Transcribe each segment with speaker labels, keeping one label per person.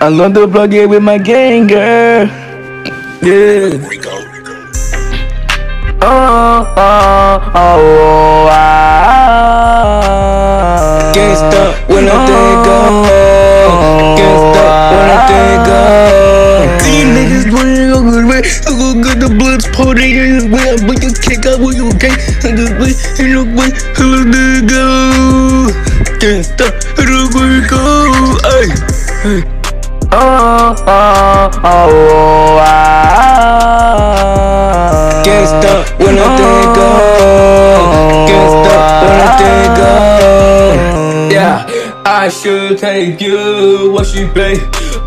Speaker 1: I love to plug it with my gang girl. Yeah. Oh, oh, oh, ah.
Speaker 2: Can't stop when I think of. Can't stop when I think of.
Speaker 1: These niggas over. I go get the bloods pouring in the way. I put your kick out with your gang. I just wait and look way. I let it go. Can't stop. I look where go. Ay, ay. Oh, oh, oh, ah.
Speaker 2: Can't stop when I think of. Can't stop when I think of.
Speaker 1: I should take you. What she play?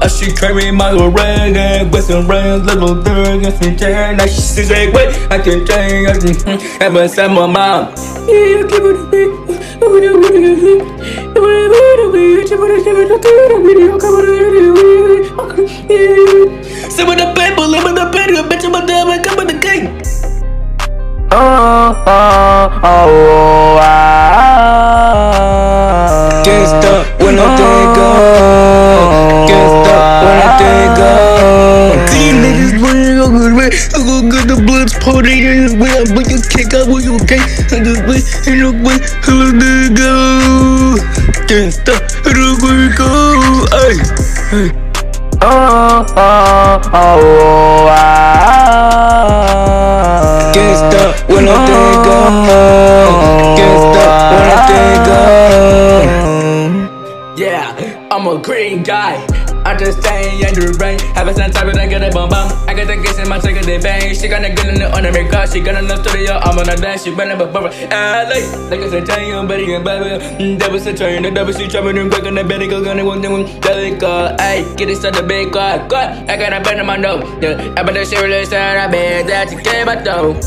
Speaker 1: I should carry my little ring and with some rings, little thing and some chair. Now she says, like, wait, I can change. I can have a son, my mom. Yeah, give me I it a bit. Some of the people live in the bed, bitch, I'm a damn, come with the king. Oh, oh, oh, ah.
Speaker 2: Can't stop when I think of. Can't stop when I think of.
Speaker 1: These niggas running on the way. I go get the bloods pouring in his way. I put your kick out with your gang. I just wait and look way. I it go. Can't stop. I where it go. Ay, ay. Oh, oh, oh, ah.
Speaker 2: Can't stop when I think of. Can't stop when I think of.
Speaker 1: I'm a green guy. I'm just staying in the rain. Have a sun type and I get a bum bum. I got the gas in my take the bang. She gonna get in the on the record. She got in the studio. I'm on the dance. She running but bubble. LA. Like I said, tell you, buddy, and baby. Double a turn. The double she trapping and quick on the belly. Go gonna want them. Belly car. Ay, get it started big car. Cut. I got a bend in my nose. Yeah, I better share it. I bet that you came out though.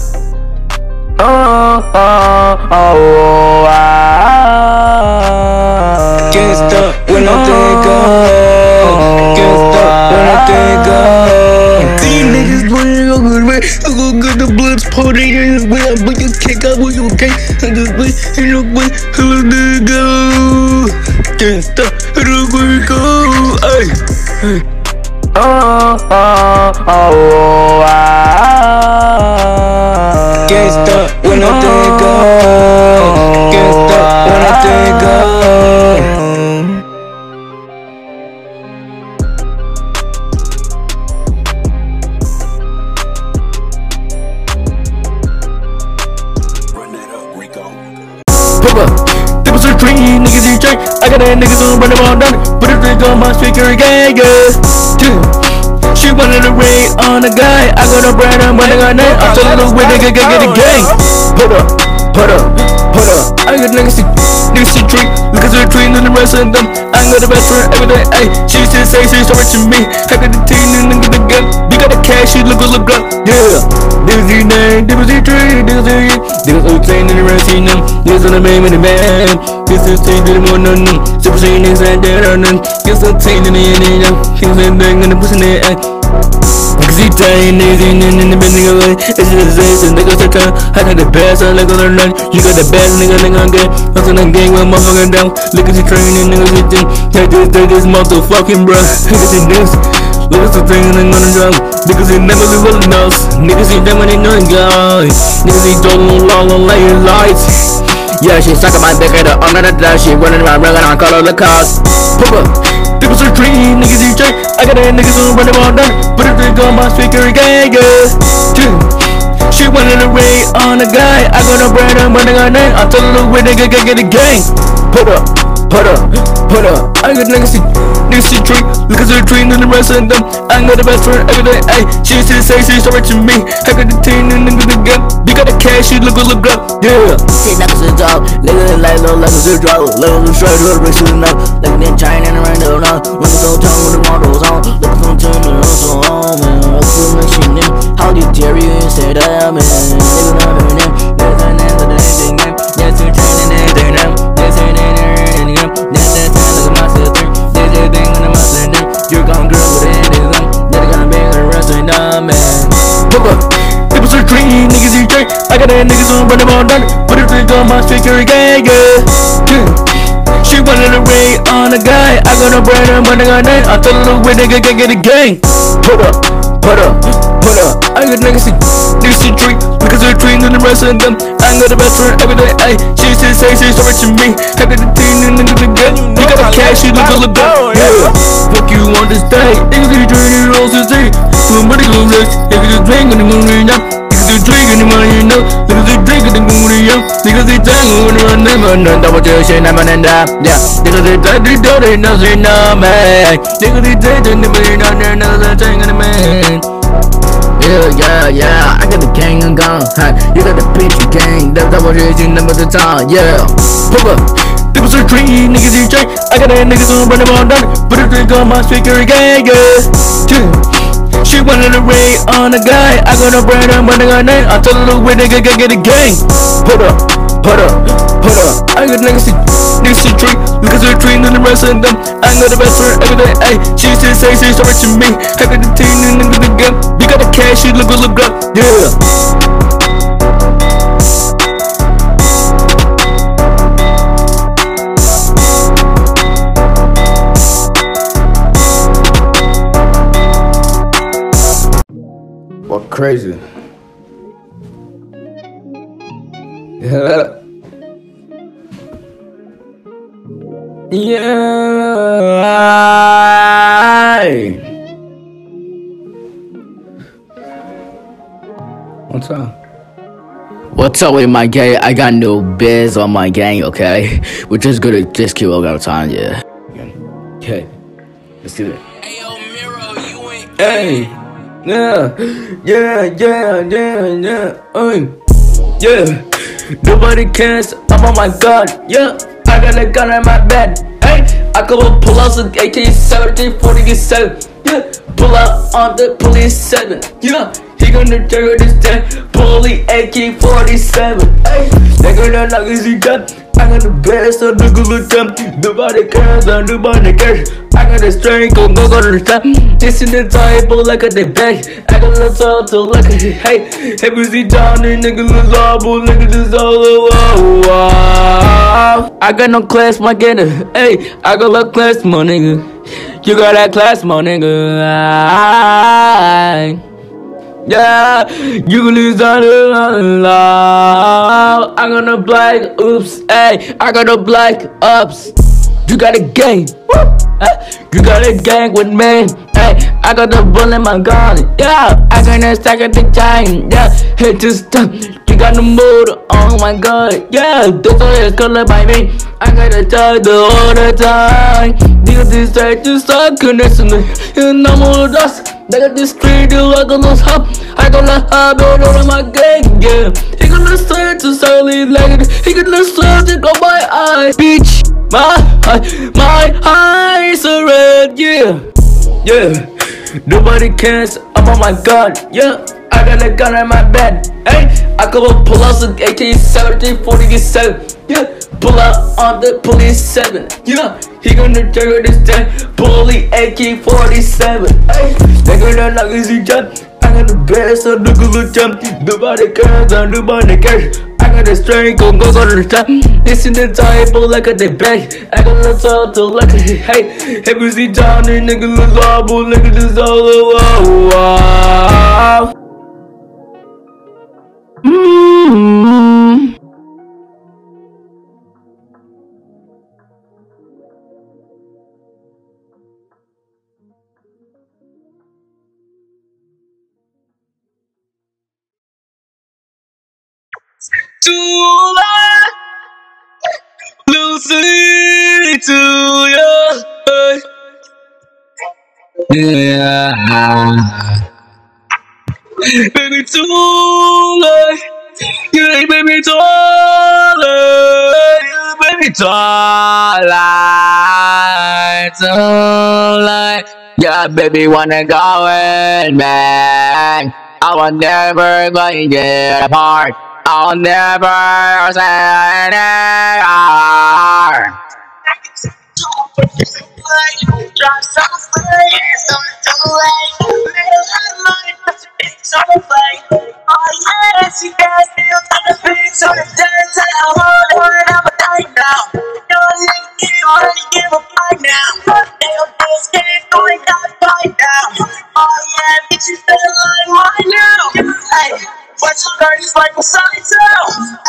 Speaker 1: Oh, oh, oh, ah.
Speaker 2: Can't stop when I think of. Can't stop when I think of.
Speaker 1: These niggas running on the way. I go get the bloods pouring in his way. I put your kick out with your gang. I just wait and look way. I let it go. Can't stop. I look where it go. Ay, ay. Oh, oh, oh, ah.
Speaker 2: Can't stop when I think of. I
Speaker 1: got that niggas on running all down. Put it drink on my speaker again, yeah. She wanted to rain on a guy. I got a brand, I'm running on that. I'm telling the way nigga get a gang. Put up, put up, put up. I got niggas see, niggas tree. Look at the tree and the rest of them. I got the best friend every day. Ay, she to say she's so rich to me. Got the teen and nigga the gun. You got the cash, you look, look up. Yeah. Is name, is tree, this is you. This is the thing and the rest of them. This is the of the man. This is the thing more than them. Super seen this and that or none. This is the thing in the end of them. The thing and the pussy in the Cause he dying, niggas in in the bending away. It's just this, and niggas are come. I got the best, I like all the none. You got the best, nigga, nigga, I'm good. I'm in the gang with motherfucker down. Look at you training, niggas with them. Take this, take this motherfucking bruh. Look at the news. Look at the thing and I'm gonna drop. Niggas ain't never be willing else. Niggas ain't never ain't nothing, guys. Niggas ain't don't long, long, lay lights. Yeah, she sucking my dick at the under the dash. She running around, running on color the cars. Pop up. People are clean, niggas you check. I got that niggas on running all down. Put a drink on my speaker again, yeah. She to rain on a guy. I got a brand, I'm running on that. I told her the way nigga get get a gang. Put up, put up, put up. I got niggas see, niggas see tree. Look at the tree and the rest of them. I got the best friend every day. Ay, she used to say she's so rich to me. I got the teen and nigga the gun. You got the cash, she look, good, look up, yeah.
Speaker 3: Shit, knuckles is dog. Niggas like little knuckles is dog. Little straight, little bitch shooting up. Looking in China and around the now. When the go tongue with the models on. Looking from turn and also on, man. Feel like she knew. How did Jerry and say that, man? Nigga, not her name.
Speaker 1: Clean, niggas you check. I got that niggas on running all down. Put it Music on my speaker, yeah, yeah. She wanted to ring on a guy. I got no brand and money on that. I told her the way nigga can get a gang. Put up, put up, put up. I got niggas see, niggas see tree. Because they're treating and the rest of them. I got the best friend every day. Ay, she said, say, she's so rich to me. Happy the teen and nigga the good. You got the cash, you look look good. Yeah. Fuck you on this day. Niggas be drinking roses, see. Somebody go rich. Niggas just drinking the moon right now they drinking the money, know. Niggas they drinking the money, yo. Niggas they tango when they run them, and then double chill shit, I'm an end up. Yeah, niggas they take the dough, they know they know me. Niggas they take the money, now they're another thing in the man. Yeah, yeah, yeah, I got the king and gun, huh? You got the bitch gang, that's chill shit, number the time, yeah. Up. People are clean, niggas you check. I got that niggas on running on down. Put a drink on my speaker again, yeah. She wanted to ring on a guy. I got no brand, I'm running her name. I told her, look, where nigga get a gang. Put up, put up, put up. I got niggas see, niggas see tree. Because they're treating the rest of them. I got the best friend every day. Ayy, she said, say, she's so rich to me. Happy the team, and nigga the gun. You got the cash, you look, look up. Yeah. What crazy. Yeah. Yeah. What's up? What's up with my gang? I got no biz on my gang, okay? We're just gonna just keep up our time, yeah. Okay. Let's do it. Hey, yo, Miro, you ain't. Hey! yeah, yeah, yeah, yeah, yeah, uh, yeah. Nobody cares. I'm on my gun, yeah. I got a gun in my bed, hey. I go pull out some AK-17, 47, yeah. Pull out on the police seven, yeah. He gonna trigger this dead, pulley AK-47, hey. They gonna knock his gun. I got the best of the good them. Nobody cares, and nobody cares. I got the strength, go go go to the top. This in the table like a debate. I got the total like a hey. Hey, we see Johnny, nigga, the labo, nigga, this all wow. I got no class, my gainer. Hey, I got no class, my nigga. You got that class, my nigga. I yeah, you lose on love. I'm gonna black oops, hey, I got a black ups. You got a gang, you got a gang with me, hey, I got the bull in my gun, yeah, I got a stack of the chain, yeah, hit this stuff, you got the motor, oh my god, yeah, this all is color by me, I gotta tell the all the time, this is just start connection, you know more dust. They got this street, you like on those hop. I gonna hop it on my gang, yeah. He gonna start to solely like it. He gonna start to go my eyes, bitch. My, my eyes are red, yeah, yeah. Nobody cares. On my gun, yeah. I got a gun in my bed, hey. I go pull out some AK-17, 47, yeah. Pull out on the police 7, yeah. He gonna trigger this time, bully AK-47, hey. They gonna knock his jump. I got the best of the good jump. Nobody cares, and nobody cares. I got the strength, go go go to the top. Listen to the table like a debate. I got the total like a hey. We see Johnny, nigga, the labo, nigga, this all the wow. To lie, Lucy, to your yeah. Baby, too late. You ain't baby too late. You baby too late. Too late. Yeah, baby, wanna go with me. I will never you get apart. I'll never say.
Speaker 3: Oh yeah, bitches feel like what's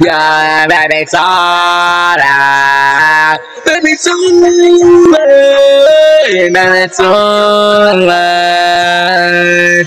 Speaker 2: yeah, baby, late, baby, late, baby, too late,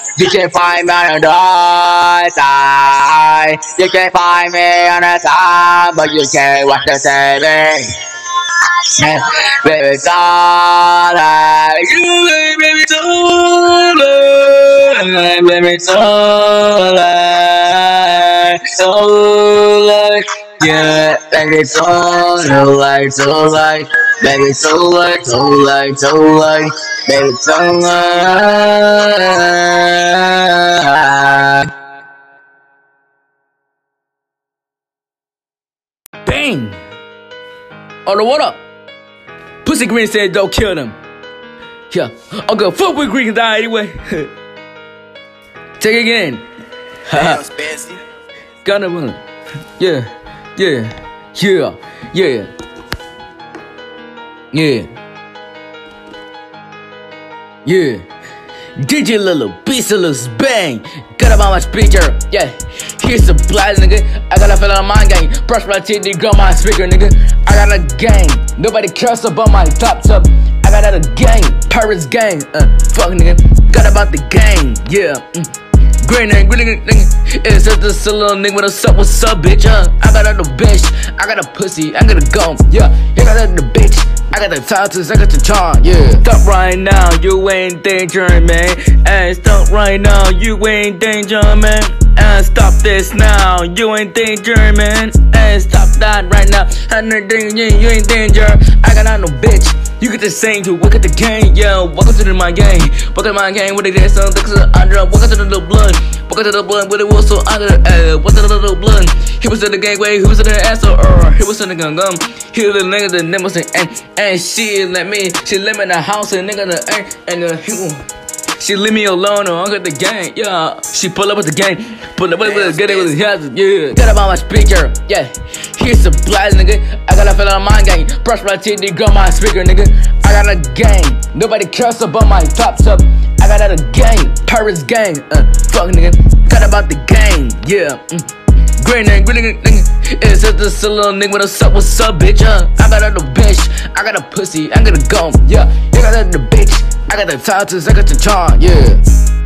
Speaker 2: You can find me on the dark side. You can find me on the side, but you can't watch the TV. Yeah, baby, darling, you baby, darling, baby, darling, darling, yeah, baby, darling, darling, baby, darling, darling, darling, baby, darling.
Speaker 1: Bang! Oh, no, what up? Pussy Green said don't kill them. Yeah, I'll go fuck with Green die anyway. Take it again.
Speaker 3: Damn, Spancy.
Speaker 1: Gunna one. Yeah, yeah, yeah, yeah. Yeah. Yeah. DJ little beast bang. Got on my speaker. Yeah. Here's a blast, nigga. I got a feel on my gang. Brush my teeth, they got my speaker, nigga. I got a gang. Nobody cares about my top top. I got a gang. Paris gang. Uh, fuck nigga. Got about the gang. Yeah. Mm. Green nigga, green nigga, nigga. It's just this little nigga. What's up, what's up, bitch? Uh, I got a little bitch. I got a pussy. I got a gum. Yeah. You got a little bitch. I got the tattoos, I got the charm, yeah. Stop right now, you ain't danger, man. And stop right now, you ain't danger, man. And stop this now, you ain't danger, man. And stop that right now. And you ain't danger. I got a no bitch. You get the same to work at the game, yeah. Welcome to the, my game. Welcome to my game with the dance on the under. Welcome to the little blood. Welcome to the blood with the so under. Uh, what's the little blood? He was in the gangway, he was in the ass or uh, he was in the gun gum. He was the nigga the name was and and she let me, she let me in the house and nigga the and and uh, he. She leave me alone or I got the gang, yeah. She pull up with the gang, pull up with the gang, with the hands, yeah. Got up on my speaker, yeah. Here's a blast, nigga. I got a feel on my gang. Brush my teeth, they got my speaker, nigga. I got a gang. Nobody cares about my top top. I got a gang, Paris gang, uh, fuck nigga. Got about the gang, yeah. Mm. Green nigga, green nigga, nigga. It's just this little nigga. What's up, what's up, bitch? Uh, I got a little bitch. I got a pussy. I got a gum, yeah. You got a little bitch. I got the tattoos. I got the charm, yeah.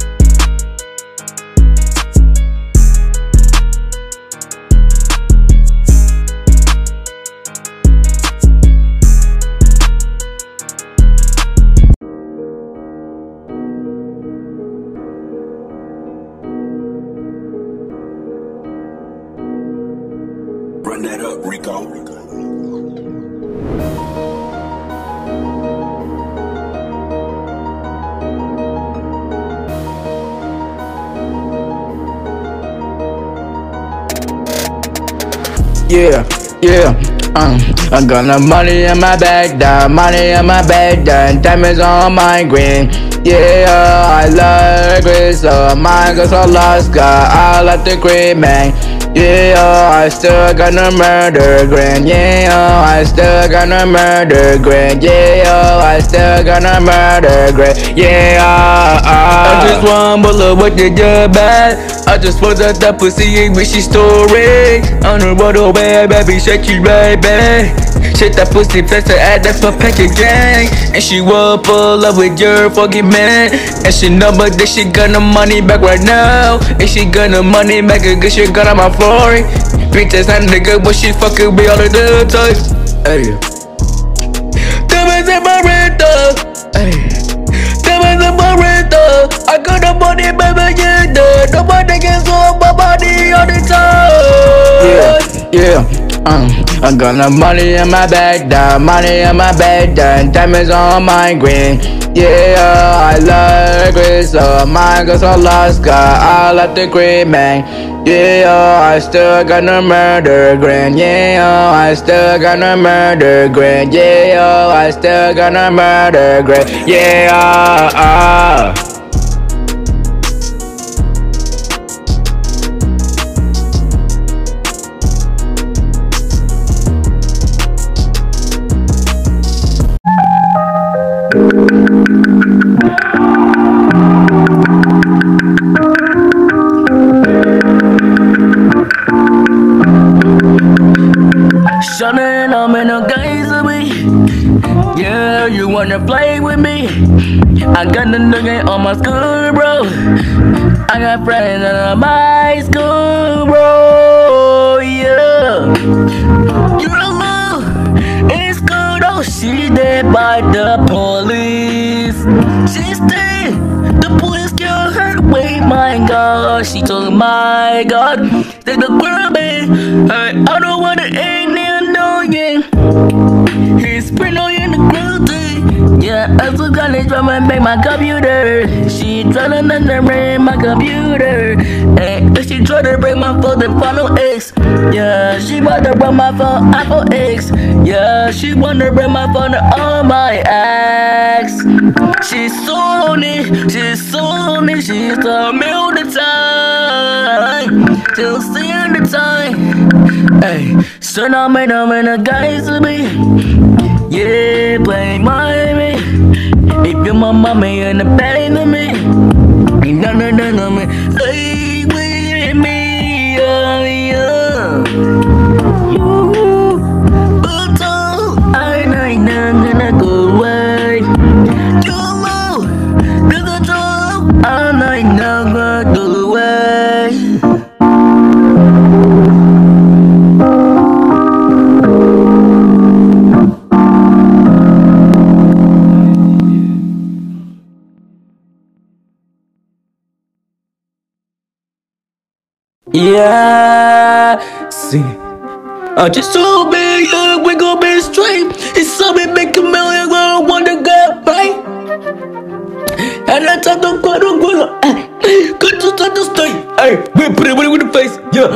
Speaker 1: Yeah, yeah. Um, I got the money in my bag, the money in my bag, the diamonds on my green. Yeah, I love green, so mine goes lost, got I like the green man. Yeah, I still gonna murder grand. Yeah, I still gonna murder grand. Yeah, I still gonna murder grand. Yeah, I just want bullet with the bad. I just was at that pussy ain't with she story. On the road away, baby, shake you, baby. Shit that pussy to add that for packaging. And she will pull up with your fucking man. And she know but that she got no money back right now. And she got no money back, good shit got on my floor. Bitches that nigga, but she fucking be all the time. Hey. Diamonds in my rental. Hey. Diamonds in my rental. I got the money, baby, yeah, yeah. Nobody can solve my body all the time. Yeah, Um, I got the money in my bag, the money in my bag, the diamonds on my green. Yeah, I love green, so my girls are lost, got all of the green man. Yeah, I still gonna murder grand. Yeah, I still gonna murder grand. Yeah, I still gonna murder grand. Yeah, uh,
Speaker 2: Shining, wanna play with me? I got the nigga on my school, bro. I got friends in my school, bro. Yeah. You don't know. It's good, oh, she dead by the police. She's dead. The police killed her. Wait, my God. She told my God. They the girl. Hey, I don't wanna end it annoying. He's in the groove, Yeah, I took college from and make my computer. She tryna undermine my computer. And she try to break my phone and follow X. Yeah, she wanna break my phone, Apple X. Yeah, she wanna break my phone all my ex. She's so lonely, she's so lonely, she's middle the time. Till seeing the time. Hey, so now them in a guys to me. Yeah, play my me. If your mama me and the belly to me. No, no, no, no, me. With me, yeah, yeah.
Speaker 1: Yeah, see. I just so big, yeah, we gon' be straight. It's something make a million, don't wanna go right. And I talk to quite a good, to stay. Hey, we put it with the face, yeah.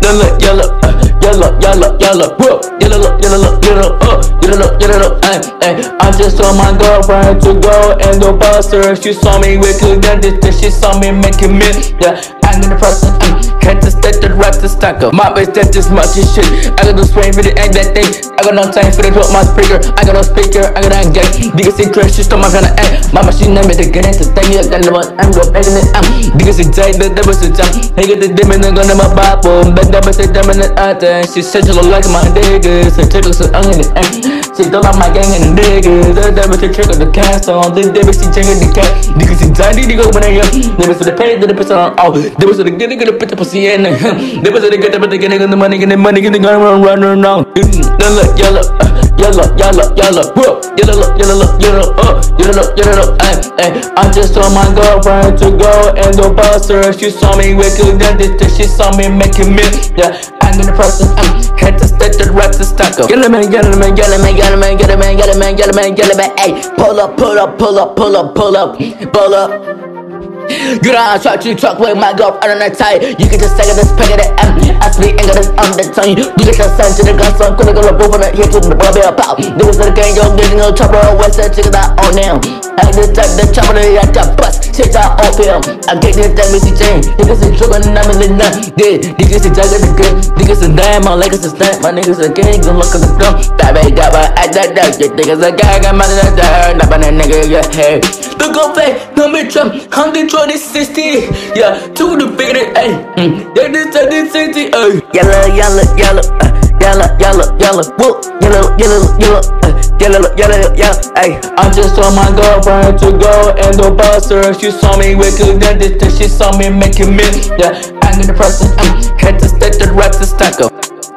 Speaker 1: Yellow, yellow, uh, yellow, yellow, yellow, whoa, yellow, yellow, yellow, uh, yellow, yellow, hey, hey. I just saw my girlfriend to go and go bust. She saw me with good dentist, she saw me making me, yeah. I'm in the person, um, can't just let the rest to stack up. My bitch, that just much shit. I got no sprain for the ain't that thing. I got no time for the drop my speaker. I got no speaker, I got that gang. Niggas say crash, she stole my kind of act. My machine name it, the gun is the thing. Yeah, the one, I'm go back in it. Um, niggas say tight, that was a jump. Get the demon, I'm gonna my bible. But that was a demon, I think. She said, you look like my niggas. Her tickles, I'm in it. She don't like my gang and the niggas. That was the trick of the cast on. Then they was changing the cat. Niggas say tight, niggas when I am. Niggas the pay, the person on. Oh, they was the good, nigga, the put the pussy in. Was the good, but they getting the money, getting money, getting gonna run, run, run, run. Yellow, yellow, yellow, yellow, yellow, whoa, yellow, yellow, yellow, uh, yellow, yellow, ay, ay. Uh, uh. I just saw my girlfriend to go and go bust her. She saw me with good dentist, she saw me making me, yeah. I'm in the person, I'm had to step the rest to stack up.
Speaker 2: Get a man, get a man, get a man, get a man, get a man, get a man, get a man, get a man, ayy. Pull up, pull up, pull up, pull up, pull up, pull up. You don't have track, you track with my girl, I don't tie. You can just take this peg at the M. Ask me, ain't got this on the time. You get your son to the gun, son, couldn't go to both on the hip, couldn't go to a pop. There was the gang, yo, getting no trouble, what's that chicken that on them. I just type the trouble, I got bust,
Speaker 1: shit, I off him. I get this damn chain Jane. Niggas is trouble, and I'm in the nut. Yeah, niggas is jugging the good. Niggas is damn, my leg is damn. My niggas in gang, good luck as a drum. That baby got my ass that duck. Your niggas a gang, I'm out of the dirt. Not by that nigga, your hair. The go face, no me jump, hunting 2016. Yeah, to the bigger ayy. eight. Mm. They this city, ayy. Yellow, yellow, yellow, uh, yellow, yellow, yellow, whoop, yellow, yellow, yellow, uh, yellow, yellow, yellow, ayy. I just told my girlfriend to go and go bust her. She saw me with good dentist, she saw me making me. Yeah, I'm in the person, mm. had to stick to the rest of stack up.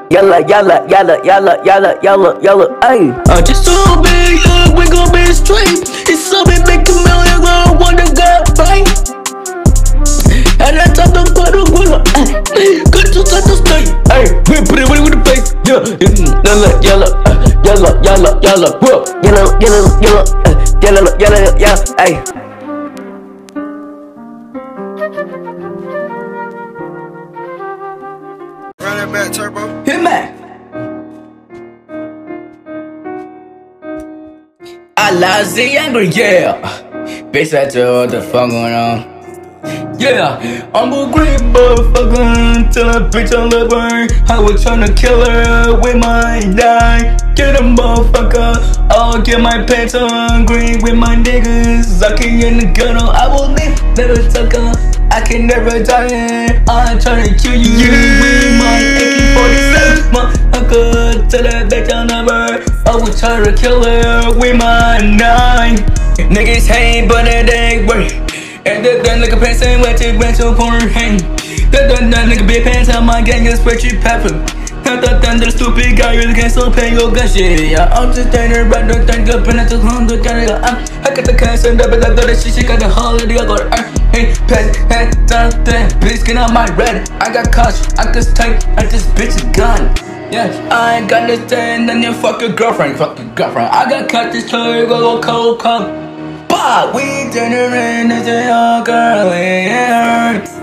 Speaker 1: Yalla, yalla, yalla, yalla, yalla, yalla, yalla, ayy. I just so big, yeah, we gon' be straight. It's so big, make a million, I wanna go, right? And I talk to put a winner, good to set the state. Ayy, we put it with the face, yeah. Yalla, yalla, uh, yalla, yalla, yalla, whoa. Yellow, yellow, yellow, uh, yellow, yellow, yeah, ayy.
Speaker 4: Run that back, turbo.
Speaker 1: Hit me. I love the angry, yeah. Bitch, I tell what the fuck going on. Yeah, I'm a great motherfucker until a bitch on the burn. I was tryna kill her with my knife. Get a motherfucker, I'll get my pants on green with my niggas. I can get the on, I will live, never tuck on. I can never die. I'm tryna kill you with my AK-47. Motherfucker, tell that bitch on the burn. I was tryna kill her with my knife. Niggas hate, but it ain't worth. And that that nigga pants ain't wet, it went to porn hang. That that that nigga big pants on my gang is spreadsheet pepper. That that that little stupid guy really can't still pay your gun shit. Yeah, I'm just standing right there, thank up and I took home the kind of uh. I got the and that, but I got that shit, she got the holiday, I got the earth. Hey, pass, head down, that bitch, get on my red. I got cash, I just take, I just bitch a gun. Yeah, I ain't got this thing, and your fucking girlfriend, fucking girlfriend. I got cut this toy, go go cold cup. But we turn around and say, girl, it hurts.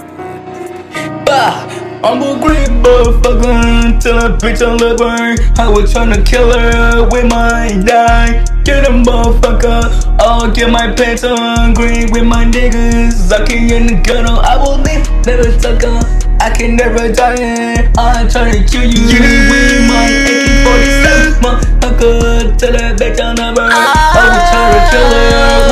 Speaker 1: Bah, I'm a great motherfucker until a bitch on the burn. I was tryna kill her with my knife. Get a motherfucker, I'll get my pants on green with my niggas. I can get the on, I will live, never suck on. I can never die. I'm tryna kill you with my AK-47. Motherfucker, tell that bitch on the burn. I was tryna kill her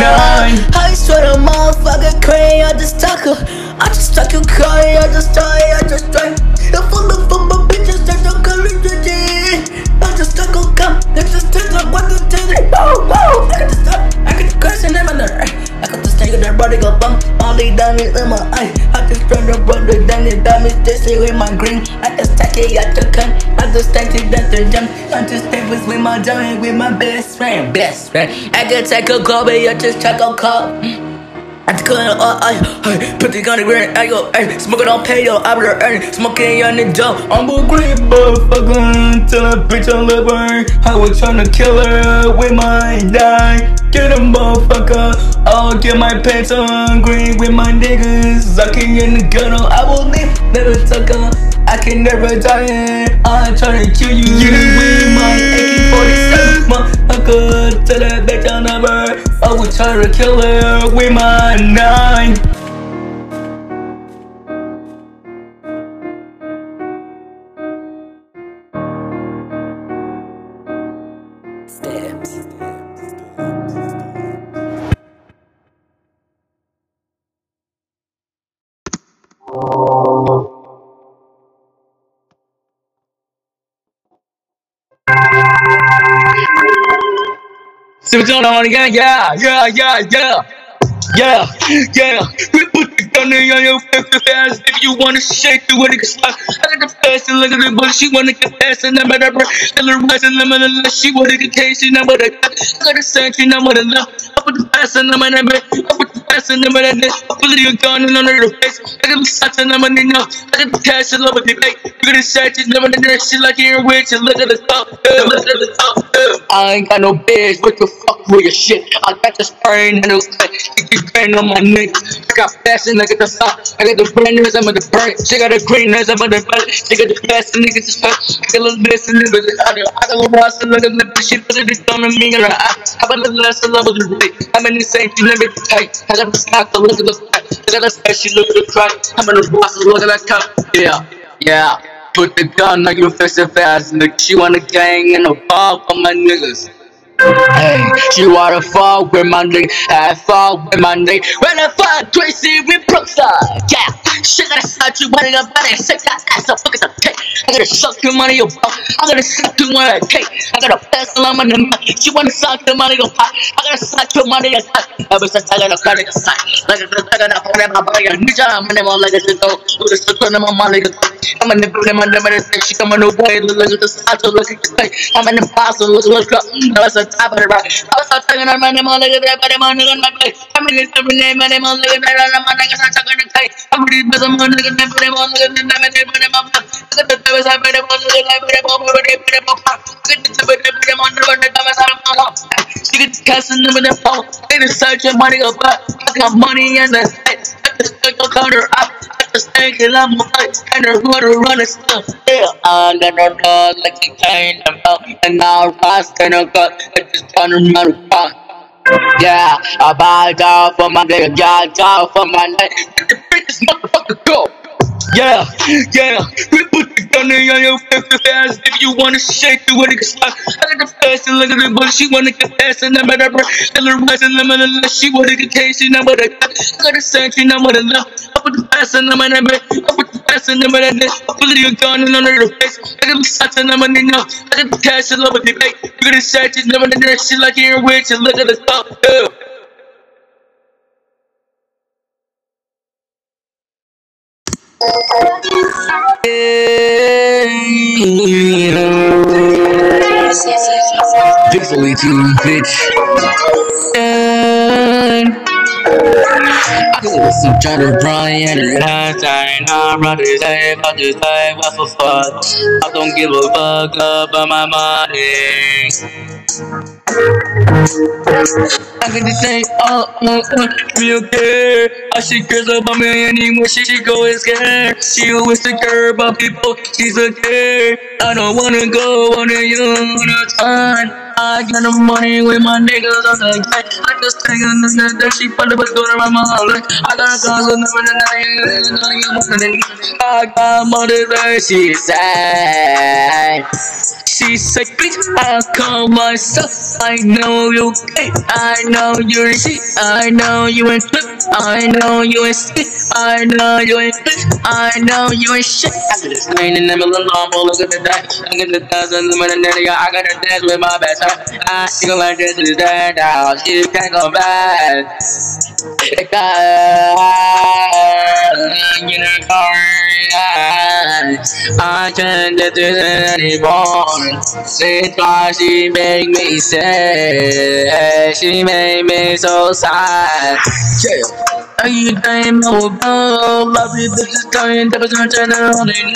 Speaker 1: my. I swear to motherfucker crazy, I just stuck her. I just stuck you crazy, I just die, I just die. The full of full of bitches don't call it I just stuck on oh, come, they just turn up what the it. Whoa, whoa, I got the stuff, I the curse and I'm the got the in their body go bump, all these diamonds in my eye. I just turned up brother down the diamonds, this shit with my green. I just stack it, I just cut, I just stack it, that's the jump. I just stay with my giant, with my best friend, best friend. I just take a call, baby, I just check a call. I just up, I, I put the gun in the ground, I go, ay, smoke it on pay, yo, I'm gonna earn it, smoking on the dough. I'm a great motherfucker until a bitch on the burn. I was tryna kill her with my knife. Get a motherfucker, I'll get my pants on green with my niggas. I can get the on, I will live, never suck on. I can never die. I'm tryna kill you with my AK-47. Motherfucker, tell that bitch on the burn. I was tryna kill her with my knife.
Speaker 2: See what's going on again? Yeah, yeah, yeah, yeah. Yeah, yeah. We put the gun in your face ass if you wanna shake the way it stop. I got the fast and look at the bush. She wanna get fast and I'm at her breath. And the rise and I'm at the left. She wanna get cash and I'm at the I got the sanction, I'm at the left. I put the fast and I'm. I put the fast and I'm at the I put the gun and under the face. I got the shots and I'm at the. I got the cash and love with the bait. You got the sanction, I'm at the nurse. She like your witch and look at the top. Look at the top. I ain't got no bitch. What the fuck with your shit? I got the sprain and the you bang on my neck. I got fashion, I got the top. I got the brandness, I'm at the burn. She got the greenness, I'm at the belly. She got the best, and niggas is fat. I got little this and niggas. I got I got a loss, and look at the shit, but it's coming me in her eye. How about the last, I love the right. I'm in the you never tight. I got at the stock, look at the look at the special, look at the crack. I'm in the boss, look at that cup. Yeah, yeah. Put the gun like you fix it fast, nigga. She want a gang and a ball for my niggas. Hey, she wanna fall with my nigga, I fall with my nigga. When I fuck Tracy with Brookside, yeah. She gotta start you running up body and shake that ass up, fuck it up, cake. I gotta suck your money, your pop. I gotta suck your money, cake. I gotta pass along my name. She wanna suck your money, your pop. I gotta suck your money, your pop. Ever since I gotta cut it aside. Like a I gotta put in my body, I'm in my leg, it's go. With a stuck on my money, I'm in the building, my name is she coming away. Look at the side, look at the face. I'm in the box, look, look, look. That's a top of the rock. I was on my name, look at that, but I'm on my face. I'm in the name, my name, look at that, I'm on the I'm gonna. I'm money, that, I'm on the my name, my my the I'm the I'm on the name, I'm on the the I'm on the name, I'm. They your money. I got money in the head. I just take a counter up. I just life. And they're gonna run it still. Yeah, under the door like a kind of belt. And gonna go. I just turn around and. Yeah, I buy down for my nigga, got down for my night. Bitches motherfucker go. Yeah, yeah, we put the gun in your fast if you wanna shake the way it stop. I got the fast and look at the but she wanna get fast and I'm at her and the rise and I'm at the she wanna get case and I'm at her. I got the sanction, I'm at left. I put the fast and I'm at her. I put the fast and I'm at her. I put the gun and under the face. I got the shots and I'm at now. I got the cash and love with the bait. You got the sanction, I'm at the shit like you're a witch and look at the top. Yeah. Visually too, bitch. I can listen to Johnny Bryan and last time I'm running say about this time what's for fuck. I don't give a fuck about my money. Say, oh, oh, oh, me okay. All she cares about me anymore, she, she go. She always take care about people, she's okay. I don't wanna go on a young time. I got no money with my niggas on the gang. I just take on the net that she probably was going around my life. I got a guns on the night. I got money that she's said. She said, bitch, I call myself. I know you gay. I know you're shit. I know you ain't flip. I know you ain't shit. I know you ain't flip. I know you ain't shit. I got this train in the middle of the long look at the dance. I got the middle of the I got to dance with my best friend. I gon' like this is that now. She can't go back. It. I can't do this anymore. That's why she make me sad. She made me so sad. Yeah. Dying no about love you this is dying that was to hold it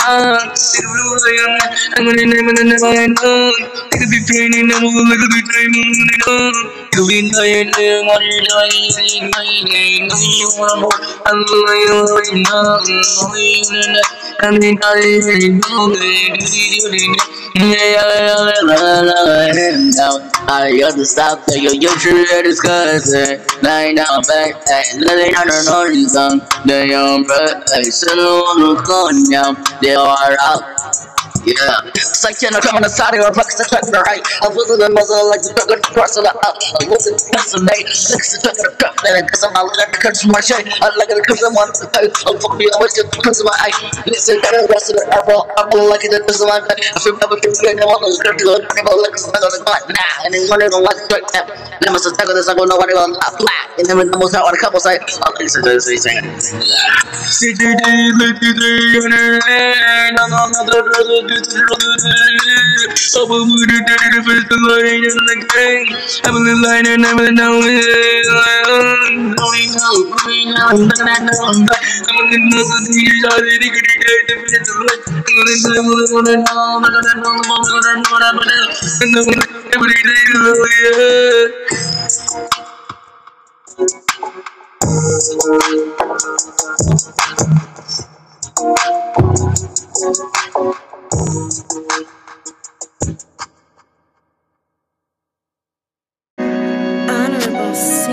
Speaker 2: on I'm gonna name it never end It could be training we'll look at the time on it on You'll be dying and what you're dying and you wanna more I'm lying right now I'm in dying I got to stop the yo yo should discuss it. Nine down back, living on an horizon. The young brother, I still want to go down. They are out. Yeah. It's like ten o'clock on the side of your bucks to check the right. I was in the muzzle like the drug across the up. I was in the mate. Six to check the cup. Then I I'm not like the country my shade. I like it because I'm one of the pay. Oh, fuck me. I was just because of my eye. Get the rest of the apple. I'm like it of my eye. I feel never feel good. I want to go to the like I'm gonna go. Nah. And then one of them was quick tap. Must have taken this. I go what it was. Flat. And then when the most out on a. Oh, listen to this. The internet. I'm on the I'm a moody daddy, the did. You
Speaker 4: Honorable C.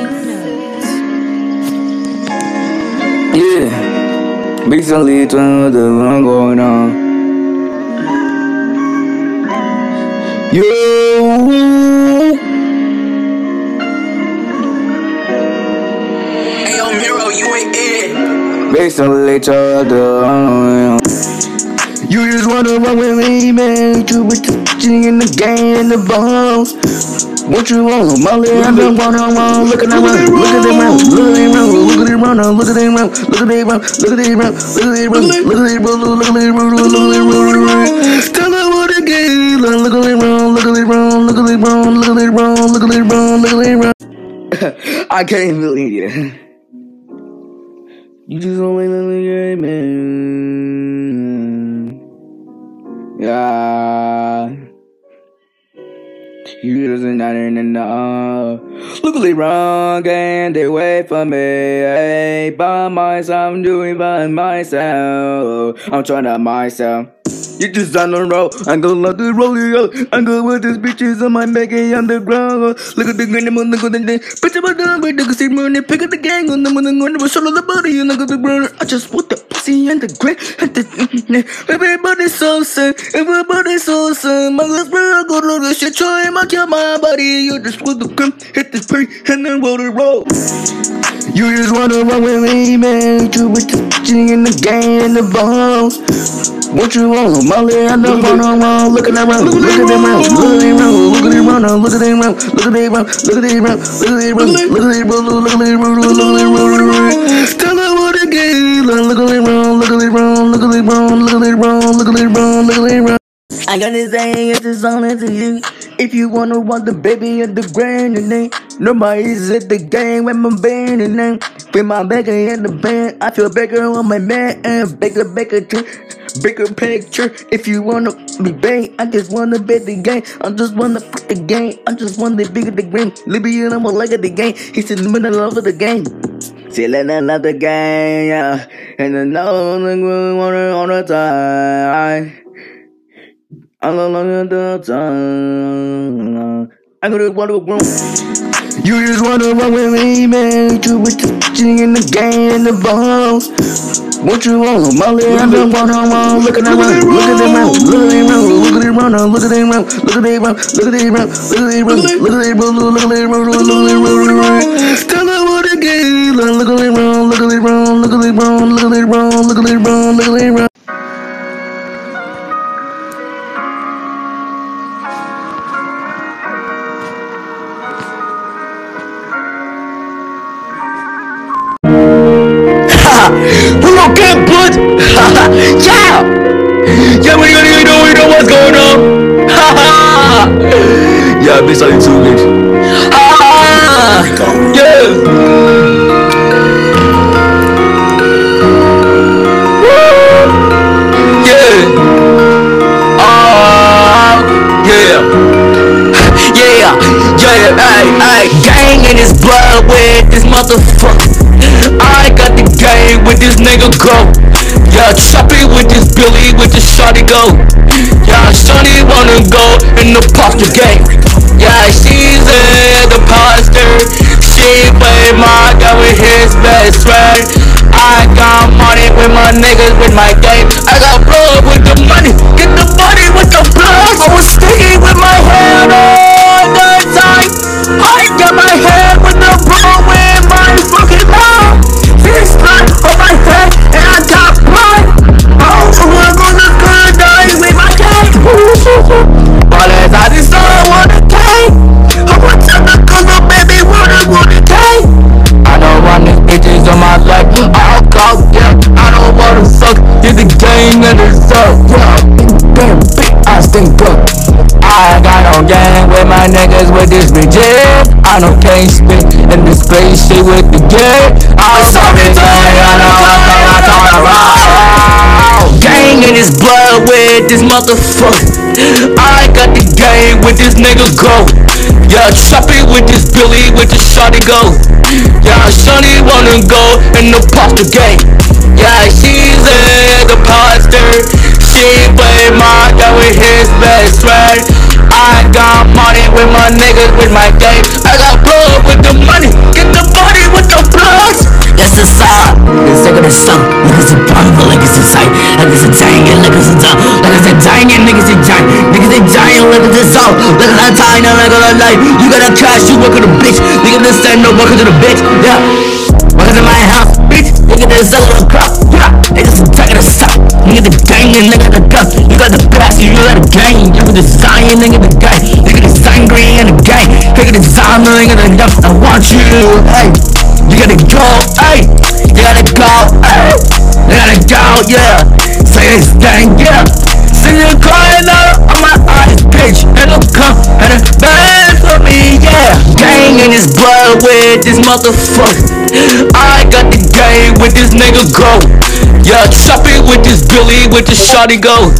Speaker 4: Yeah,
Speaker 1: big silly the one going on. You.
Speaker 2: Hey, yo, Miro, you ain't it.
Speaker 1: Big turn the one going on. You just wanna run with me, man. You with the in the game and the balls. What you want, Molly? I've been one on one. Look at that round, look at that round, look at that round, look at that round, look at that round, look at that round, look at that round, look at that round, look at that round, look at that round, look at that round. Tell me what it is. Look at that round, look at that round, look at that round, look at that round, look at that round, look at that round. I can't believe it. You just let me get man. Yeah. You doesn't matter in the wrong and they wait for me. Hey, by myself, I'm doing by myself. I'm trying to myself. You just on the road, I'm gonna love the rolling I'm going with these bitches on my Maggie underground. Look at the green moon, look at the day. Bitch, I'm done with the see money. Pick up the gang on the moon and to show the body and look at the burner. I just put the pussy and the grit and the mm, mm, mm. everybody's so sad. Everybody's so sad. My last brother go to the shit, try my kill my body. You just put the gun, hit the spray, and then roll the roll. You just wanna run with me, man. You with the in the game and the balls. What you want, Molly? I don't want no one. Look at that round, look at that round, look at that round, look at that round, look at that round, look at that round, look at that round, look at that round, look at that round, look at that round, look at that round. Tell her what it is. Look at that round, look at that round, look at that round, look at that round, look at that round, look at that round. I got this thing, it's just on to you. If you wanna want the baby at the grand and then nobody's at the game with my band and then with my beggar in the band, I feel bigger on my man and bigger, bigger too. Bigger picture, if you wanna be bang, I just wanna bet the game. I just wanna put the game. I just wanna be the game. Libby and I'm a leg of the game. He's in the middle of the game. Still in another game, yeah. And I'm gonna on the time. I'm along the time. I'm gonna want to grow. You just wanna run with me, man. You with the in the game and the balls. What you want, Molly? I don't want no one. Look at that round, look at that round, look at that round, look at that round, look at that round, look at that round, look at that round, look at that round, look at that round, look at that round, look at that round. Tell her what it is. Look at that round, look at that round, look at that round, look at that round, look at that round, look at that round. you can't put. yeah. Yeah, we know, we know, we know what's going on. yeah, I've too much. Yeah. Billy with this shotty go. Yeah, shawty wanna go in the posture game. Yeah, she's in the posture. She play my guy with his best friend. I got money with my niggas with my game. I got blood with the money. Get the money with the blood. king in the zone. Yeah, damn big I Austin Cook. I got on gang with my niggas with this reject. I don't can't spit in this space shit with the gate. I was talking to I know I'm I thought I rock. Gang in his blood with this motherfucker. I got the game with this nigga go. Yeah, chop it with this Billy, with this shotty go. Yeah, Sonny wanna go and the pop the game. Yeah, she's an imposter. She played my guy with his best friend. I got money with my niggas, with my gang. I got blood with the money. Get the money with the blood. That's the side. Let's take it a song. Niggas in
Speaker 3: powerful, like it's inside. Like it's a giant, like it's a dog. Like it's a
Speaker 2: giant, niggas in dying. Niggas in giant, like it's a song. Like it's a tiny, like it's a life. You gotta
Speaker 3: cash, you work with a bitch. Niggas this stand no work to the bitch. Yeah. Welcome to my house. Nigga, this a little crop. Yeah. Niggas taking the stop. Nigga, the gang, and nigga, the gun. You got the pass, you got the gang. You got the design, nigga, the gang. Nigga, the sign green, and the gang. Nigga, the design, nigga, the gun. I want you, hey. You gotta go, hey. You gotta go, hey. You gotta go, yeah. Say this thing, yeah. See you crying out on my eyes, bitch. And it'll come and it's bad for me, yeah. Gang in his blood with this motherfucker. I got the game with this nigga go. Yeah, chop it with this Billy, with this shotty go.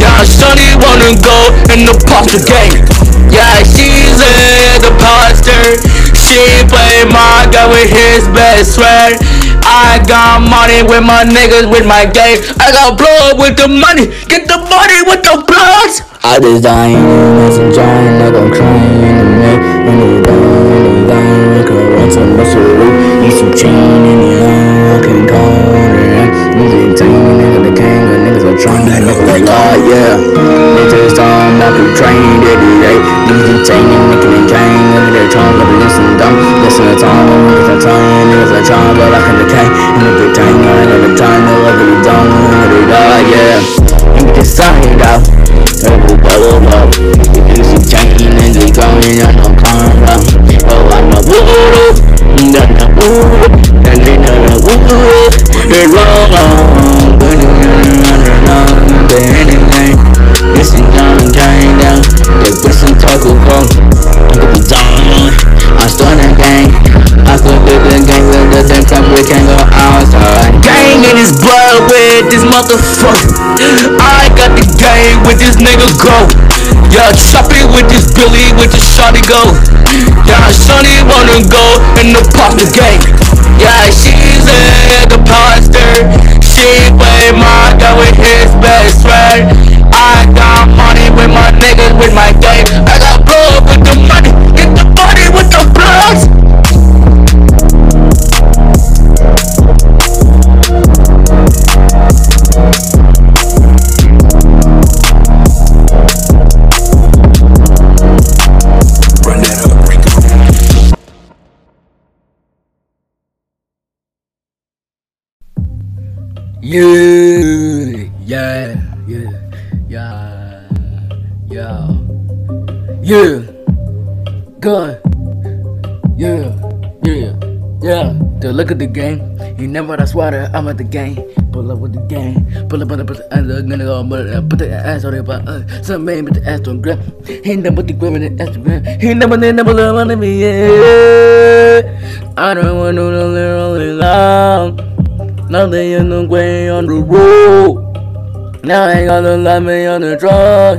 Speaker 3: Yeah, shotty wanna go in the pasta game. Yeah, she's in the poster. She play my guy with his best friend. I got money with my niggas with my game. I got blood with the money. Get the money with the blood. I design and some giant like I'm crying in the night. When they down, when they down, like a run to muscle root. Need some chain in the eye. I can call it. Trying to look like God, yeah. They just on like a train, they do, they. Music team, nigga, the king, nigga, they're trying to listen dumb. Listen to time, niggas are trying, niggas are trying, but I can decay. And if they tank, I ain't got the time, they'll look at the dumb, they die, yeah. Nigga, just sign out. Every bubble up. Music chain, nigga, going on, I'm calling out. Oh, I'm a woo-woo. Done a woo. Done a woo. They roll on. But you run around. The anything. This is down, turn down. They put some taco at the dawn. I start a gang. I still with the gang with the same time we can't go outside. Gang in his blood with this motherfucker. I got the gang with this nigga go. Yeah, chop it with this Billy, with this shawty go. Yeah, shawty wanna go in the pasta game. Yeah, she's in the poster. She play my guy with his best friend. I
Speaker 1: Yeah, yeah, yeah, yeah, yeah, yeah, good, yeah, yeah, yeah. To look at the game, you never that's why I'm at the game. Pull up with the game, pull up, up, pull up, and I'm gonna go, but uh, put the ass on it, but uh, some man put the ass on grab. He never put the grab in the Instagram. He never, they never love on me, yeah. I don't want to literally love. They in the way on the road. Now they gonna love me on the truck.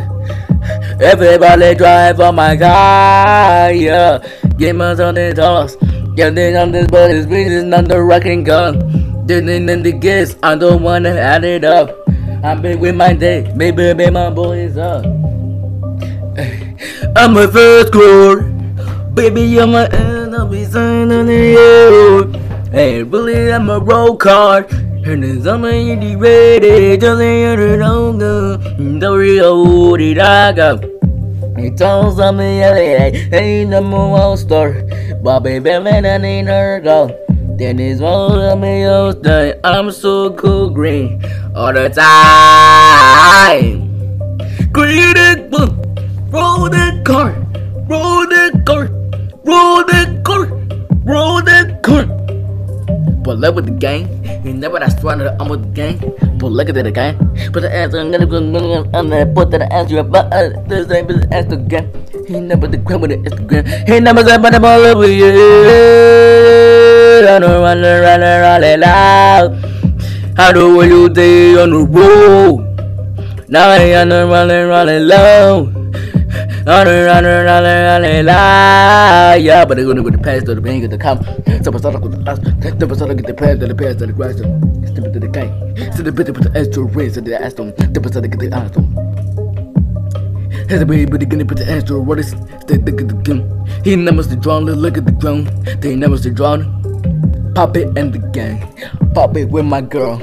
Speaker 1: Everybody drive on my car, yeah. My on the toss. Yeah, they on this, but it's really not the rocking gun. Then in the guess, I don't wanna add it up. I'm big with my day, maybe, maybe my boys up. I'm a first score. Baby, I'm a end, I'll be signing the air. Hey, really, I'm a roll card. And then somebody ready, just ain't it on the Dorio, did I go? He told somebody else, hey, number one star. Bobby Bellman, I need her go. Then it's all of me. I'm so cool green all the time. Green it, roll the car, roll the car, roll the car, roll the car. Pull up with the gang. You never that's running I'm with the gang. But look at the gang. Put the ass on I'm gonna put the ass you uh, This ain't the ass again. He never the gram with the Instagram. He never said but I'm all over you. I don't run run run it loud. How do you day on the road? Now I am running running low. But they're gonna go to pass to the bank at the come. So I start with the us. The person get the pass to the pass to the grass. Step into the gang. So the bit with the extra to the aston. The person get the aston. Has a baby, but gonna put the extra what is stay look at the gun. He never the drawn, look at the ground. They never the drawn. Pop it and the gang. Pop it with my girl.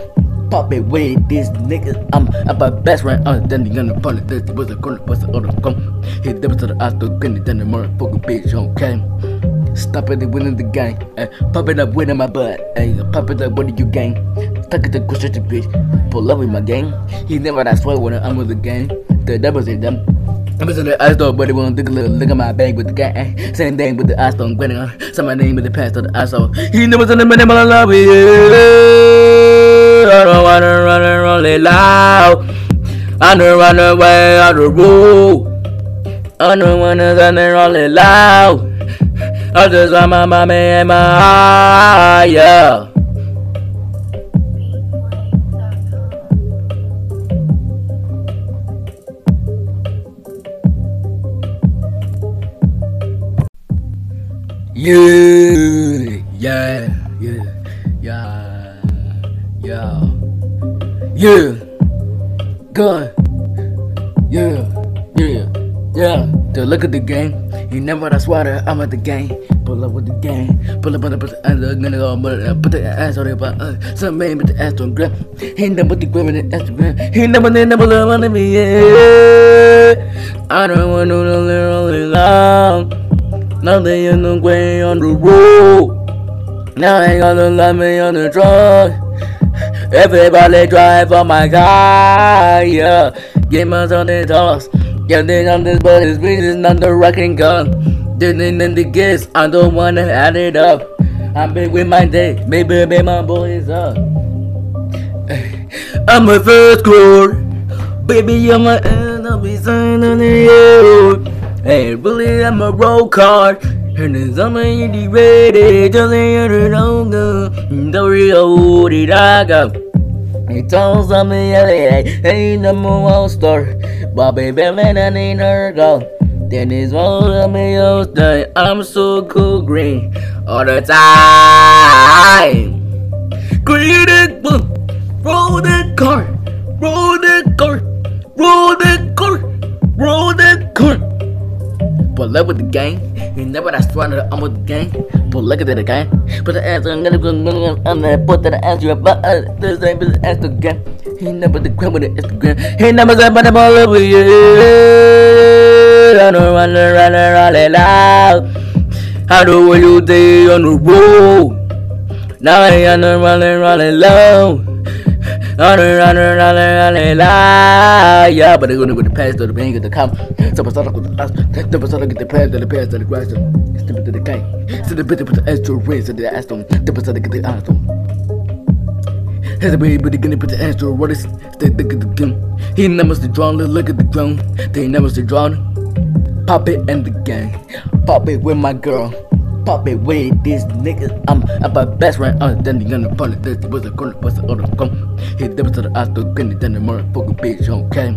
Speaker 1: Pop it with this nigga. I'm I'm my best friend. Uh, then the gonna pull it. This was a corner, was the other come. Hit them to the ass to it, then the motherfucking bitch okay. Stop it, winning the game. Ay, pop it up, winning my butt. Ay, pop it up, what do you gain? Stuck at the bitch. Pull up with my gang. He never that swear when I'm with the gang. The devils in them. I'm in the ice store, but they won't a look, look at my bag with the guy. Eh. Same thing with the ice store, grinning on. Say my name with the past of the ice store. He never said the minute, but I love it. Don't wanna run and roll it loud. I don't run away on the road. I don't wanna run and roll it loud. I just want my mommy and my yeah. Yeah, yeah, yeah, yeah, yeah, yeah, good, yeah, yeah, yeah. To look at the game, you never that's why I'm at the game. Pull up with the gang. pull up, on the ass, I'm gonna go, but uh, put the ass on it, but uh, some man with the ass on grab. He never put the grab in the ass grab. He never, they never love on me, yeah. I don't want only long. Now they in the way on the road. Now I ain't gonna love me on the truck. Everybody drive on my car, yeah. My on the toss. Yeah, they on this, but it's really not the rocking gun. Didn't in the guess, I don't wanna add it up. I'm big with my day, maybe, maybe my boys up. I'm a first score. Baby, you're my enemy, signing you. Hey, really, I'm a roll card. And be ready, just ain't you don't. The real did I go? He told something else, hey, number one star. But baby, man, I need her go. Then it's all of me, day. I'm so cool green all the time. Green it, boom. Roll the car, roll the car, roll the car, roll the car. Pull up with the gang, you never that strong that I'm with the gang. But look at the gang, put the ass on, gonna go, on the put the ass you about uh, the same as the ass again. He never the crap with the Instagram, he never said but I'm all over you. I don't run, run, run it loud. I do you do on the road. Now I ain't running, running low. Running, loud. Yeah, but they're gonna go to pass to the bank at the come. So I start with the us. Then I get the pass to the pass to the grass. Step to the gang. So the bit with the S to raise the ass on. Then I get the ass on. Has a baby, but they're gonna put the ass to what is. They look at the gun. He never stay drawn, look at the ground. They never stay drawn. Pop it and the gang. Pop it with my girl. Pop it with this nigga. I'm, I'm my best friend. Uh, then the it. This was a corner, was the other come. Hit them to the ass to it, then the motherfucking bitch okay.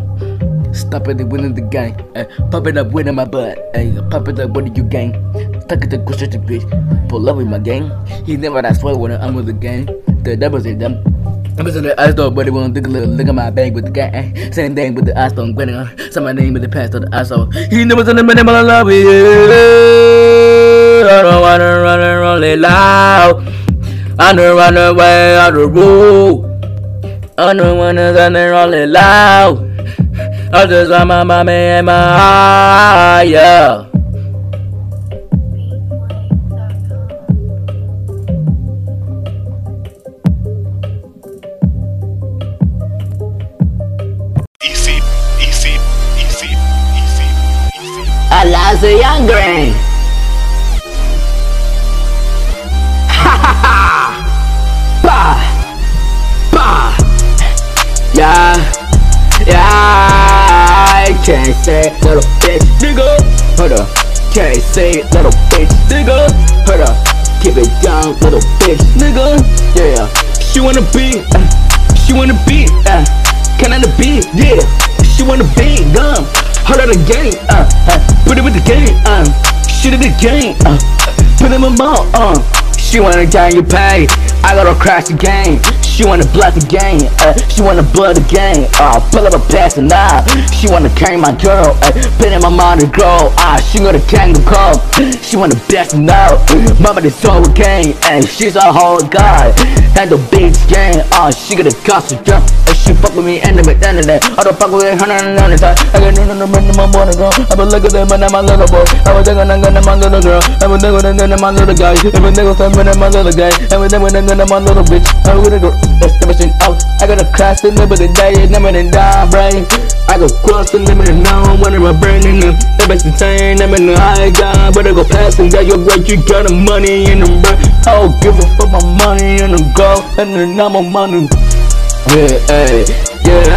Speaker 1: Stop it, winning the gang. Ay, eh, pop it up, winning my butt. Ay, pop it up, do you gain? Stuck at the question, bitch. Pull up with my gang. He never that swear when I'm with the gang. The devils in them. I'm in the ice store, but they won't take a look, look at my bag with the guy. Eh. Same thing with the ice store, grinning on. Say my name with the past of the ice store. Oh. He never said the minute, but I love it. Don't wanna run and roll it loud. I don't run away on the road. I don't wanna run and roll it loud. I just want my mommy and my eye, yeah. She wanna be, uh, she wanna be, uh, can I be, yeah. She wanna be gum. Hold out the game, uh, uh, put it with the game, uh, shit in the game, uh, put it in my mouth, uh. She wanna gang you pay, I gotta crash the game.
Speaker 2: She wanna blood the game, uh, she wanna blood the game. Uh, pull up a pass and now. She wanna carry my girl, uh, put in my mind to grow. Ah, she gonna kangaroo call. She wanna best now. Mama this whole game, and she's a whole guy. Handle big game, ah, she gonna cost a jump. And she fuck with me and the that. I don't fuck with her, and on the side. I got no no no no my morning girl. I been looking at and my little boy. I was thinking I'm gonna my little girl. I been thinking I'm my little guy. I been thinking I'm my little guy. I been thinking I'm my little bitch. I'm gonna go establishing out. Oh, I gotta cross the limit of day, never then die, brain. I go cross the limit and now I'm running my brain in the best insane. I'm in the high guy, I go past and got your great, you got the money in the brain. I don't give a fuck my money in the gold and the number money. Yeah, hey, yeah,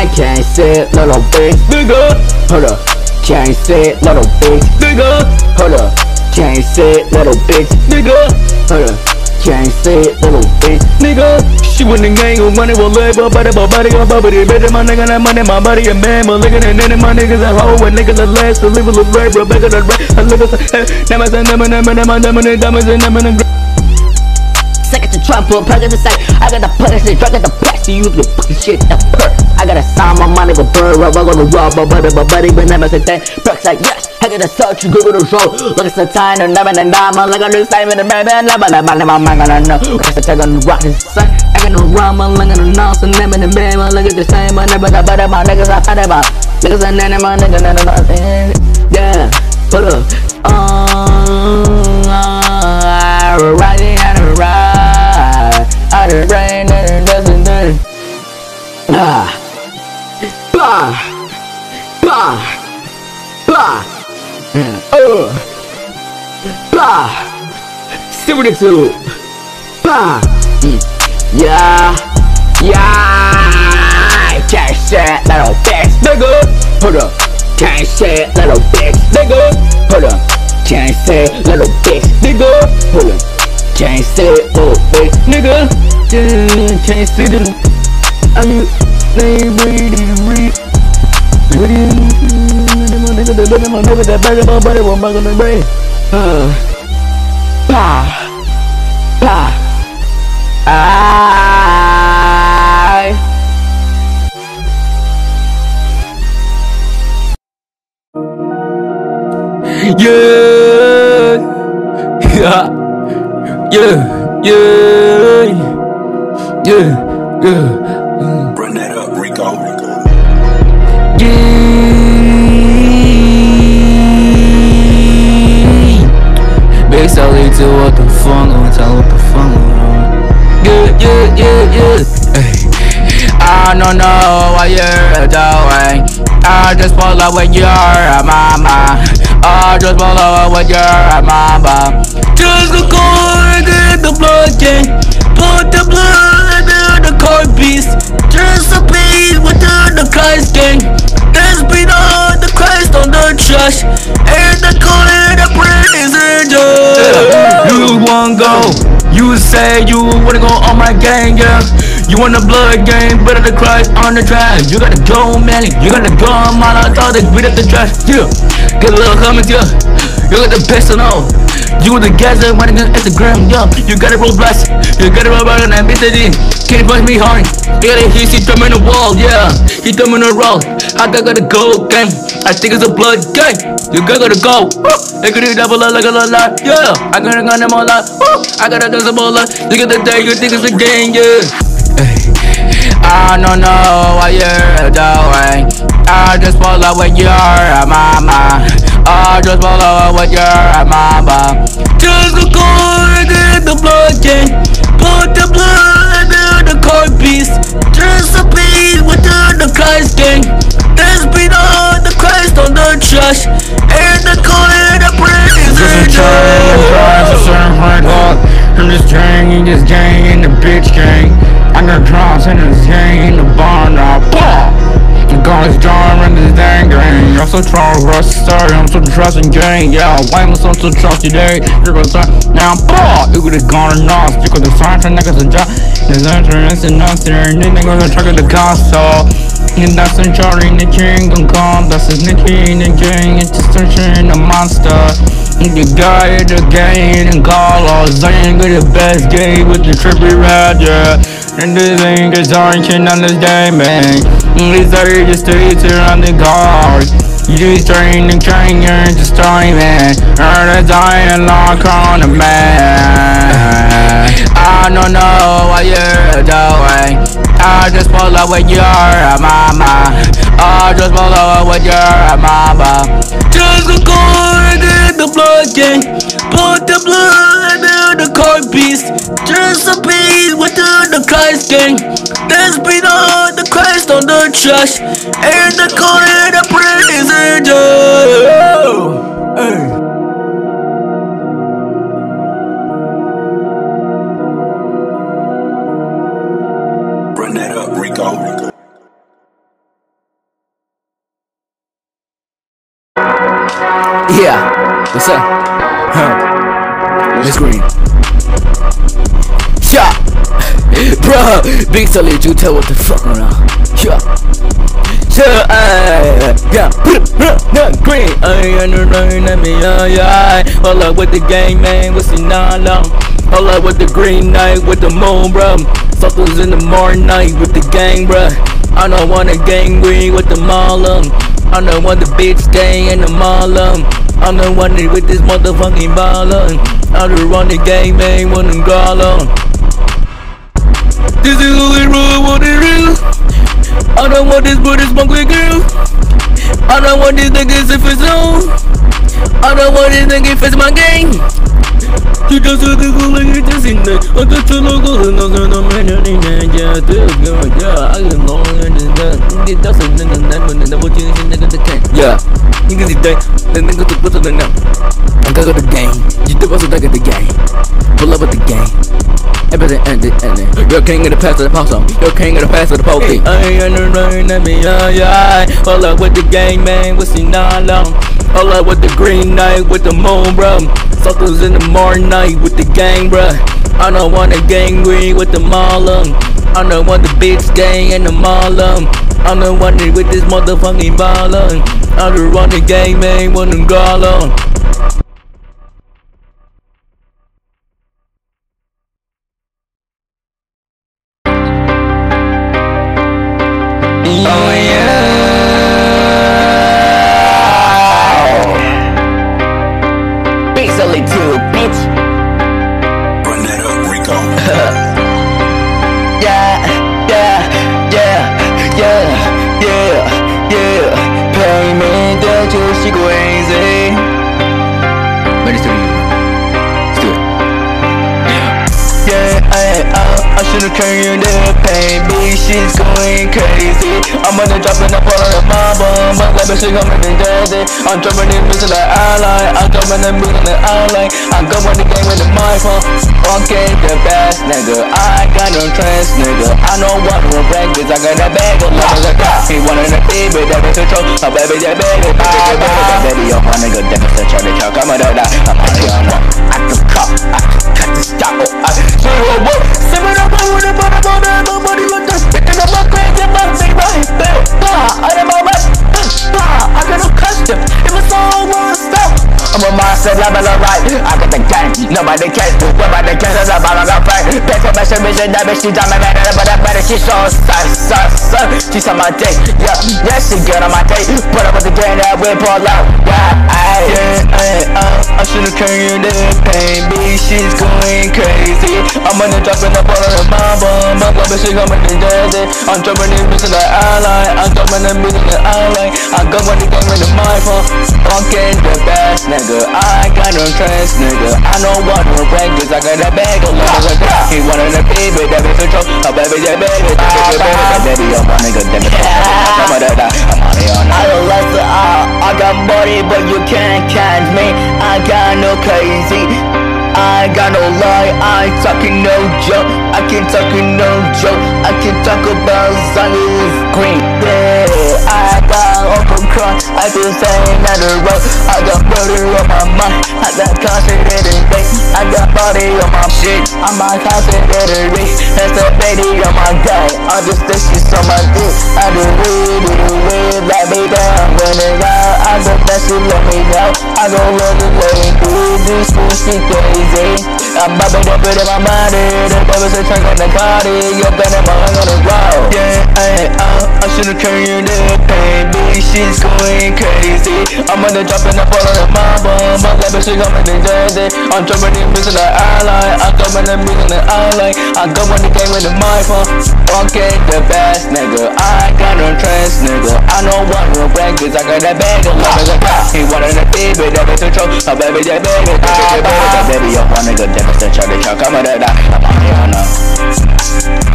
Speaker 2: I can't say it, little bitch, nigga. Hold up, can't say it, little bitch, nigga. Hold up, can't say it, little bitch, nigga. Hold up. Can't say it, little bitch, nigga. She want the gang with money, will live up, body, body, body, body, better my nigga, that money, my body, a man, but look at then my niggas at home, and niggas at last, to live a little right, bro, back at the right, I look at the, never say, never, never, never, never, never, never, never, never, Second to Trump, put plug in the site. I got the the drug at the press. You the fucking shit, the perk. Gotta sign my money with bird, rub on the raw, but but buddy, but never say that. Perks like yes, I gotta search, you go to the show. Look at the time, and never and diamond, like do same in the man, man, never, never, never, man, gonna know. Cause I take on the rock, this sun. I got no rama, like the nose, and never the man, look at the same, but never, but my niggas, I find about. Niggas, and then my nigga, then I'm yeah, put up. Um, uh, riding out of ride, out of rain, and doesn't. Ah, bah, bah, bah, uh, bah, seventy-two, bah, mm, yeah, yeah, can't say little bitch, nigga, hold up, can't say little bitch, nigga, hold up, can't say little bitch, nigga, hold up, can't say little bitch, nigga, can't say little. Are you ready to read? Pa, pa, I.
Speaker 1: Yeah, yeah, yeah, yeah, yeah, yeah.
Speaker 3: Up, Rico.
Speaker 1: Big Sally to what the fuck on tell what the fuck on. Yeah, yeah, yeah, yeah. I don't know what you're doing. I just follow when you're a mama. I just follow when you're a mama. Just go get the blood gang. Put the blood in the car beast. Just the Christ gang. Been on the Christ on the trash. And the corner the praise and You wanna go? You say you wanna go on my gang, yeah. You want the blood game, better the Christ on the track. You gotta go, man. You gotta go, man. I thought they beat up the trash, yeah. Get a little comments, yeah. You got the best and all. You with the guys that running on Instagram, yeah. You got it blast. You got it back and in. Can't punch me hard. You hear he throw in the wall, yeah. He in the roll. I got gotta go, gang. I think it's a blood gang. You got gotta go. They could do double like a lot, yeah. I gotta gun them all out. I gotta do some all out. Look at the day, you think it's a gang, yeah. I don't know what you're doing. I just follow when you're a mama. I just follow when you're a mama. Just go get the blood gang. Put the blood in the car beast. Just a beat within the Christ gang. There's been on the Christ on the trash. And the corner the praise and a car, some red heart.
Speaker 5: I'm just gang, this gang, and the bitch gang. I got drops in this gang, in the barn now. Bah! I'm gonna storm in this dang gang. I'm so trust, rush, sorry, I'm so trusting gang. Yeah, why am I so so trusty day? You're gonna start now. Bah! You could have gone and off. You could have signed for niggas and job. There's interest in us there, then they're gonna truck at the console.
Speaker 2: And that's ensuring the kingdom come That's is the king and gang. It's just searching a monster. And The guy the game and call all Zang with the best game with the trippy yeah And the thing is on this game, man These are just states around the cars you train and train, you're just man. Earn a lock on the man. I don't know what you're doing. I just pull up with your mama. I just pull up with your mama. Just a cord in the blood gang. Put the blood in the car piece. Just a piece with the Christ gang. There's been on the Christ on the trash. And the corner the prison jail. Hey.
Speaker 3: Run that up, Rico.
Speaker 1: Yeah, what's up? Huh. Miss Green. Bruh, big salute you tell what the fuck around. Yeah. Yeah, uh, yeah, yeah, green. I understand that me, yeah, yeah. Hold up with the gang, man. What's the long? Hold up with the green night, with the moon, bruh. Something's in the morning night with the gang, bruh. I don't want a gang green with the Marlum. I'm the one the bitch gang in the Marlum. I'm the one with this motherfucking baller. I'm the run the game, man, with the gala. This is only real what it is. I don't want this booty smoke with girl. I don't want this niggas if it's on. I don't want this nigga if it's my gang. You just a nigga like you just in there. I just a nigga who knows that I'm in there. Yeah, yeah, this girl, yeah. I can go in there. Get that's a nigga, never, never change a nigga the king. Yeah, niggas is dead. The niggas to put it in them. I'm gonna go to the game. You do also look at the game. Pull up with the game. Everything ended, ended. You're king of the past of the post You're king of the past of the poke. I ain't under rain, let me, yeah, yeah. Hold up with the gang, man. What's the nine long? Hold up with the green night, with the moon, bro. Something's in the morning night with the gang, bro. I don't want a gang green with the Marlum. I don't want the bitch gang and the Marlum. I'm the one that with this motherfucking baller. I'm the one the gang, man, with the gala.
Speaker 3: That
Speaker 1: pain, bitch, she's going crazy. I'm gonna drop in the bottle of my bomb, my bitch, she coming in jersey. I'm dropping in music like ally, I'm dropping in music like ally. I go with the gang with the microphone, fucking the best, nigga. I got no trust, nigga. I know what to practice, I got that bag of love. He wanted a baby, that bitch control, a baby, that baby, that baby, that baby, that baby, I'm my nigga, damn it, I'm on I'm on it, on I don't like the I got money, but you can't catch me. I got no crazy. I ain't got no lie, I ain't talking no joke. I can talking no joke. I can't talk about Zion's green. Yeah, I got open cry. I feel saying on the road I got murder on my mind. I got concentrated face. I got body on my shit. I'm my concentrated rate That's the baby on my guy I just the shit on my dick I do weed, do weed Let me down, running out
Speaker 3: I just that shit, let me know. I don't love the lady These pussy she crazy. I'm bumping up it in my mind, the devil's a track on the body, you're better on the road.
Speaker 1: Yeah, I, I, oh, I should've turned you pain. baby boy, she's going crazy. I'm on the drop and I fall on the mama, my level she coming in jersey. I'm jumping in bitches like I like, I'm coming in bitches like I like. I go on the game with the microphone, okay, the best nigga. I got no trust, nigga. I know what real cause I got that bag of love as a cop. He wanted a baby, that bitch a choke, a baby, that baby, that baby, that baby, yo, one nigga, that bitch, that Charlie Chuck, I'm a that, I'm on here, I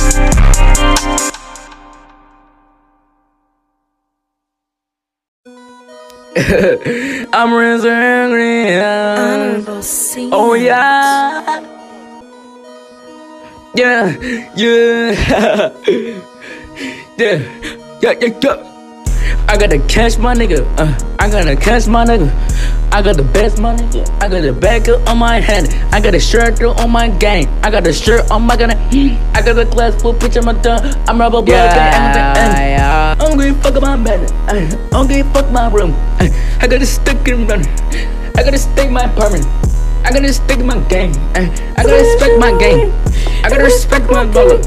Speaker 1: I'm real angry.
Speaker 6: Honorable.
Speaker 1: Oh yeah. Yeah, yeah. yeah. Yeah, yeah, yeah. I gotta catch my nigga. Uh, I gotta catch my nigga. I got the best my nigga. I got the back up on my hand. I got a shirt on my gang. I got a shirt on my gun. I got a glass full pitch on my tongue. I'm rubber blood.
Speaker 3: Yeah, yeah.
Speaker 1: I'm going to fuck my bed. I'm going fuck my room. I gotta stick and run. I gotta stick my apartment. I gotta stick my game. I gotta respect my game. I gotta respect my dollar.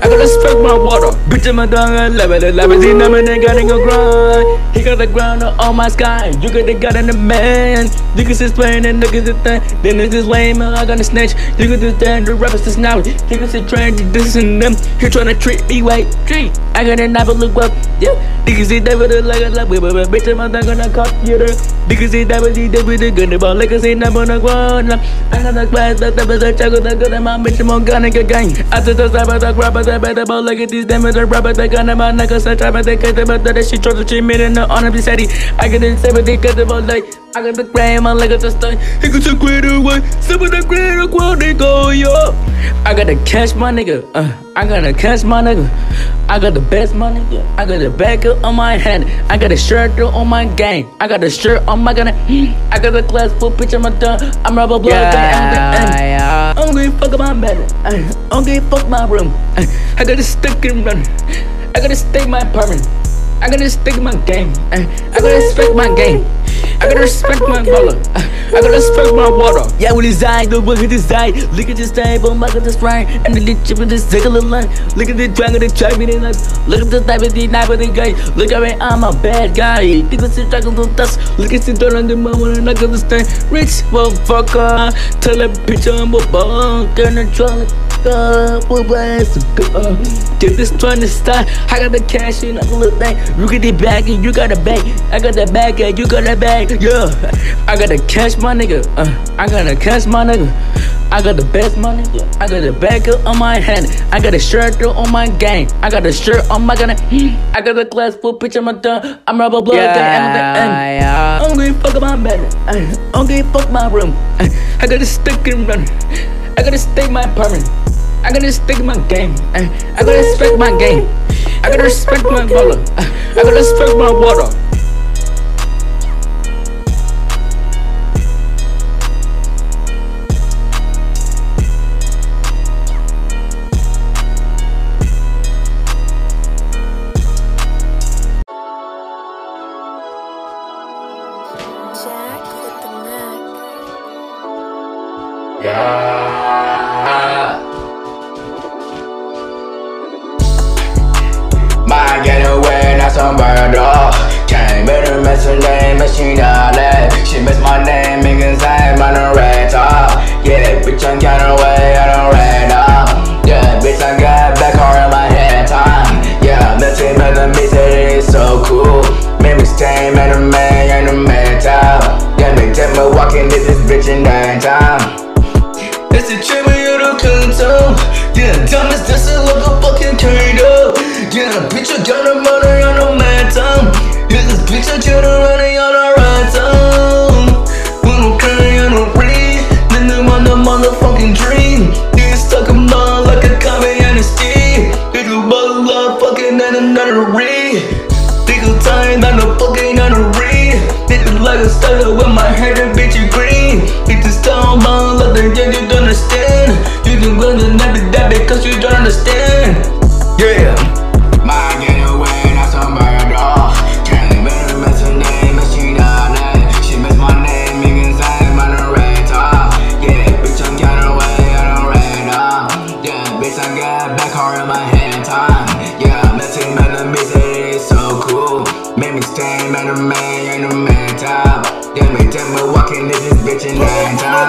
Speaker 1: I gotta respect my water. Bitch, I'm a dog. Love it. See, I'm nigga. Gotta go grind. He got the ground on my sky. You got the god in the man. You can just playing and look at the thing. Then this lame. I got to snitch. You can just stand the rappers just now. You can sit trying to and them. He trying to treat me white. Treat. I got a knife, look up. Yeah. See that with a like a love. Bitch, I'm a dog on a computer. You can see that with the with the gun. But like I say, I'm on a ground. I got a glass. That was a chuckle. That good. My bitch, I'm on gun. Nigga gang. I a stab at the grab at the bed. But look at these damage. The rubber. The gun. My nigga. Such a bad. They cut the but that she tries to treat me in the honor. Be steady. I get it. Say what they cut the ball like. I got the gram. I like it. Just like. He got the greater way. Some of the greater quality go yo. I gotta catch my nigga. Uh, I gotta catch my nigga. I got the best nigga. I got the back up on my hand. I got a shirt on my gang. I got a shirt on my gun. I got a glass full pitch on my tongue. I'm rubber blood.
Speaker 3: Yeah, yeah.
Speaker 1: I'm gonna fuck up my bed. I'm gonna fuck my room. I gotta stick and run. I gotta stay my apartment. I gotta stick my game. I gotta respect my game. I gotta respect my baller. I gotta respect my water. Yeah, his eye, the this eye. Look at this table, look at this right. And the chip with this single line. Look at the dragon, the trap me, life. Look at the type of the knife of the guy. Look at me, I'm a bad guy. Think it's the dragon, don't dust. Look at the door on the moment, and I got the stand. Rich motherfucker. Tell that bitch I'm a bunk. Gonna try up, we'll blast go. Get this trying to start. I got the cash in, I can look thing. You get the bag and you got a bag. I got the bag and you got a bag. Yeah, I gotta catch my nigga. Uh, I gotta catch my nigga. I got the best nigga. I got the bag on my hand. I got a shirt on my gang. I got a shirt on my gun. I got a glass full pitch on my tongue. I'm rubber blood.
Speaker 3: Yeah, yeah.
Speaker 1: I'm gonna fuck up my bed. I'm gonna fuck my room. I gotta stick and run. I gotta stay my apartment. I gotta stick eh? my game. I gotta respect my game. Eh? I gotta respect my baller. I gotta respect my water.
Speaker 2: Bitch, I'm kind of way, I don't radar. Yeah, bitch, I got back in my head time. Yeah, nothing but the miss it is so cool. Made me stay, man, uh. a man, and a metal. Yeah, they tell me walking this bitch in downtown. It's a trip you don't come to Yeah, diamonds dancing like a fucking tornado Yeah, bitch, I got a money ring. of time, not no fucking on a ring. This is like a starter with my hair and bitch green. Hit this town, man, like the yeah, you don't understand. You can
Speaker 1: go to that because you don't
Speaker 7: understand.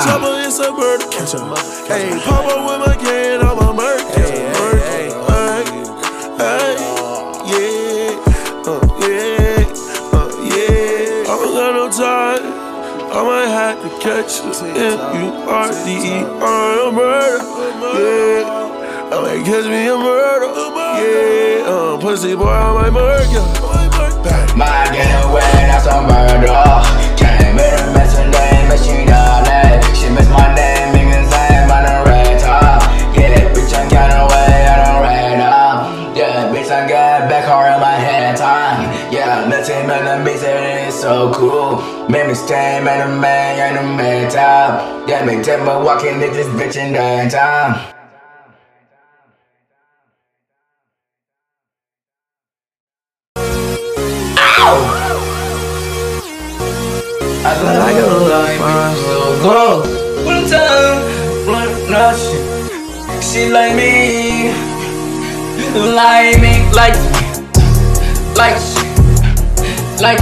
Speaker 1: Nine
Speaker 7: up on my
Speaker 1: times.
Speaker 7: chopper, it's a murder. Hey, pop up with my can, I'm a murder. Murder. Hey, hey, yeah, uh, yeah, uh, yeah. I don't got no time. I might have to catch you if you are the on a murder. Yeah, I might catch me a murder. Yeah, uh, pussy boy, I might murder you. Bang.
Speaker 1: My getaway, that's a murder. Came in a missed my name, because I'm on a red top. Yeah, bitch, I got away, I don't red up. Yeah, bitch, I got back hard in my head time. Yeah, him and the bitch, it is so cool. Made me stay, man, a man, and a man top. Yeah, me tell me walking in this bitch in downtown. I don't like a line, so go. One time, one nothing. She like me, like me, like, like, like,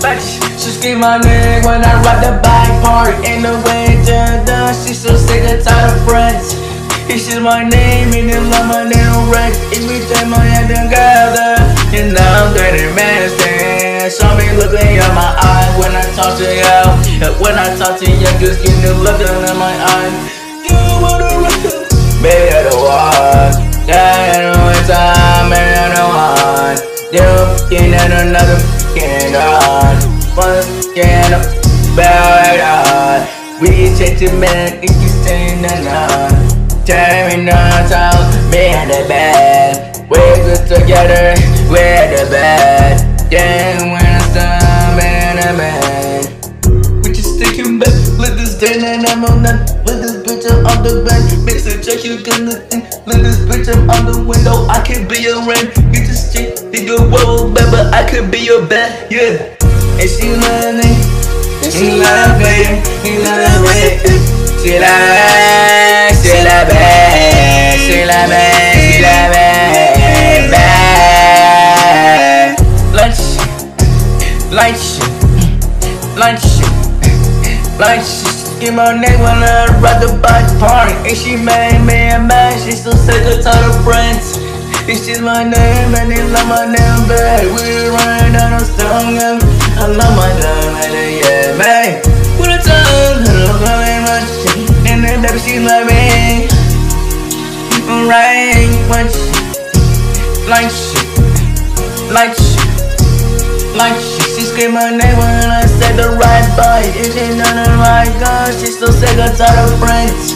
Speaker 1: like. She scream my name when I ride the bike park in the winter. Done. She so sick and tired of friends. It's just my name, and then love my name right. Every time I had them gather, and now I'm getting mad. Show me looking in my eyes when I talk to you. And when I talk to you, just get the look in my eyes. You wanna run? Baby, you're the one. Yeah, no time, man, you're the one. You fucking at another fucking god. Fucking up, bad on. We change the man, if you the night. Tell me not how, me and the bed. We're good together, we're the best. Yeah, when it's done, man, I'm man. We just taking back, let this day and I'm on that. Let this bitch up on the bed. Mix it, check you can look in. Let this bitch up on the window. I could be your rain. You just you go, whoa, baby, I could be your bed, yeah. And she love me, she love me, she love me. She love, she love me, she love me, like shit, like shit, like shit. Get my name when I ride the bike party, and she made me a man. She still sick of tired of friends. It's just my name, and they love my name, babe. We running down the song, and I love my name, and yeah, man. What a time, I love my much, and then baby she love me. Right, shit, like shit, like shit, like shit. Scream my name when I said the right bite. If she done the right gun, she still sick of tired of friends.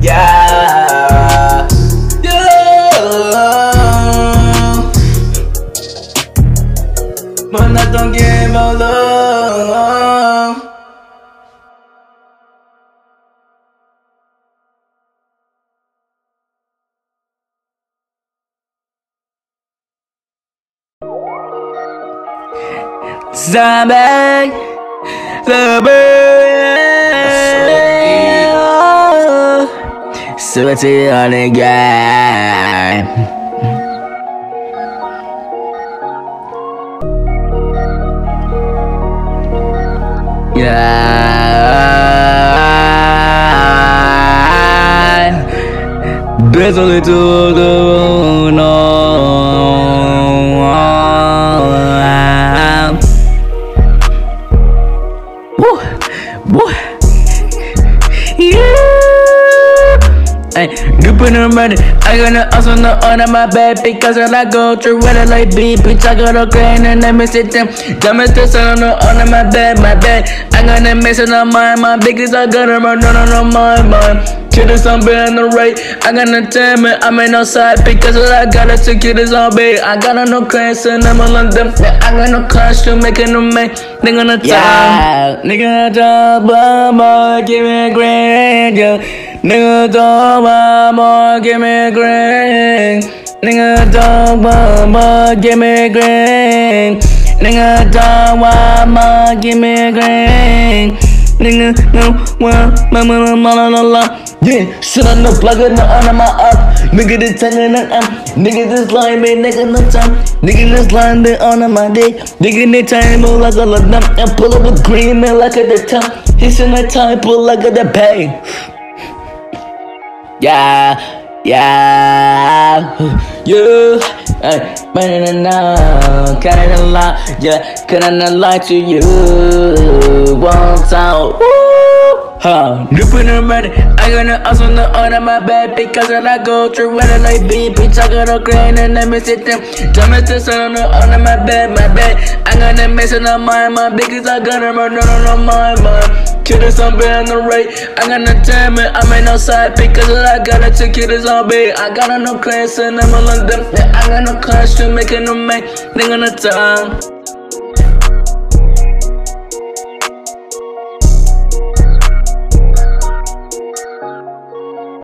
Speaker 1: Yeah. Yeah. But I don't give a love. Zombie, zombie, sweaty on guy. Yeah, désolé tout le monde. I no also no on my bed because when I go through with it like beat, bitch, I got a grain and let me sit them. Dumb as this on on my bed, my bed. I got a mess on my my biggest I got a run on on my mind. This zombie on the right. I got no time, man. I'm in no side because what I got is to kill this zombie. I got no class and I'm all on them. I got no making them make. No time. Yeah. Nigga, talk, boy, give me a grand, yeah. Nigga, talk, boy, give me a grand. Nigga, talk, boy, give me a grand. Nigga, talk, boy, give me a grand. Nigga, no, well, mama, la, la, la. Yeah, shit on the plug, no, under my up. Nigga this tongue and I'm Nigga this line man nigga no time Nigga this line they on my day Nigga in the time oh, like of them I pull up a green man like at the top He's in the time pull like at the pay Yeah Yeah You Hey, man, now, kinda lie, yeah, kinda lie to you. One time, woo, huh? Dripping and ready, I got no ass on the on my bed because when I go through when I like beat, bitch, I got a grain and let me sit them. Tell me to sit on the on my bed, my bed. I them missing on my mind my because I them running on my mind. Kidding something on the right, I got no time, I'm in no side because I got a ticket is on bed. I got no class and I'm on them. I got no class to make no make, nigga no time.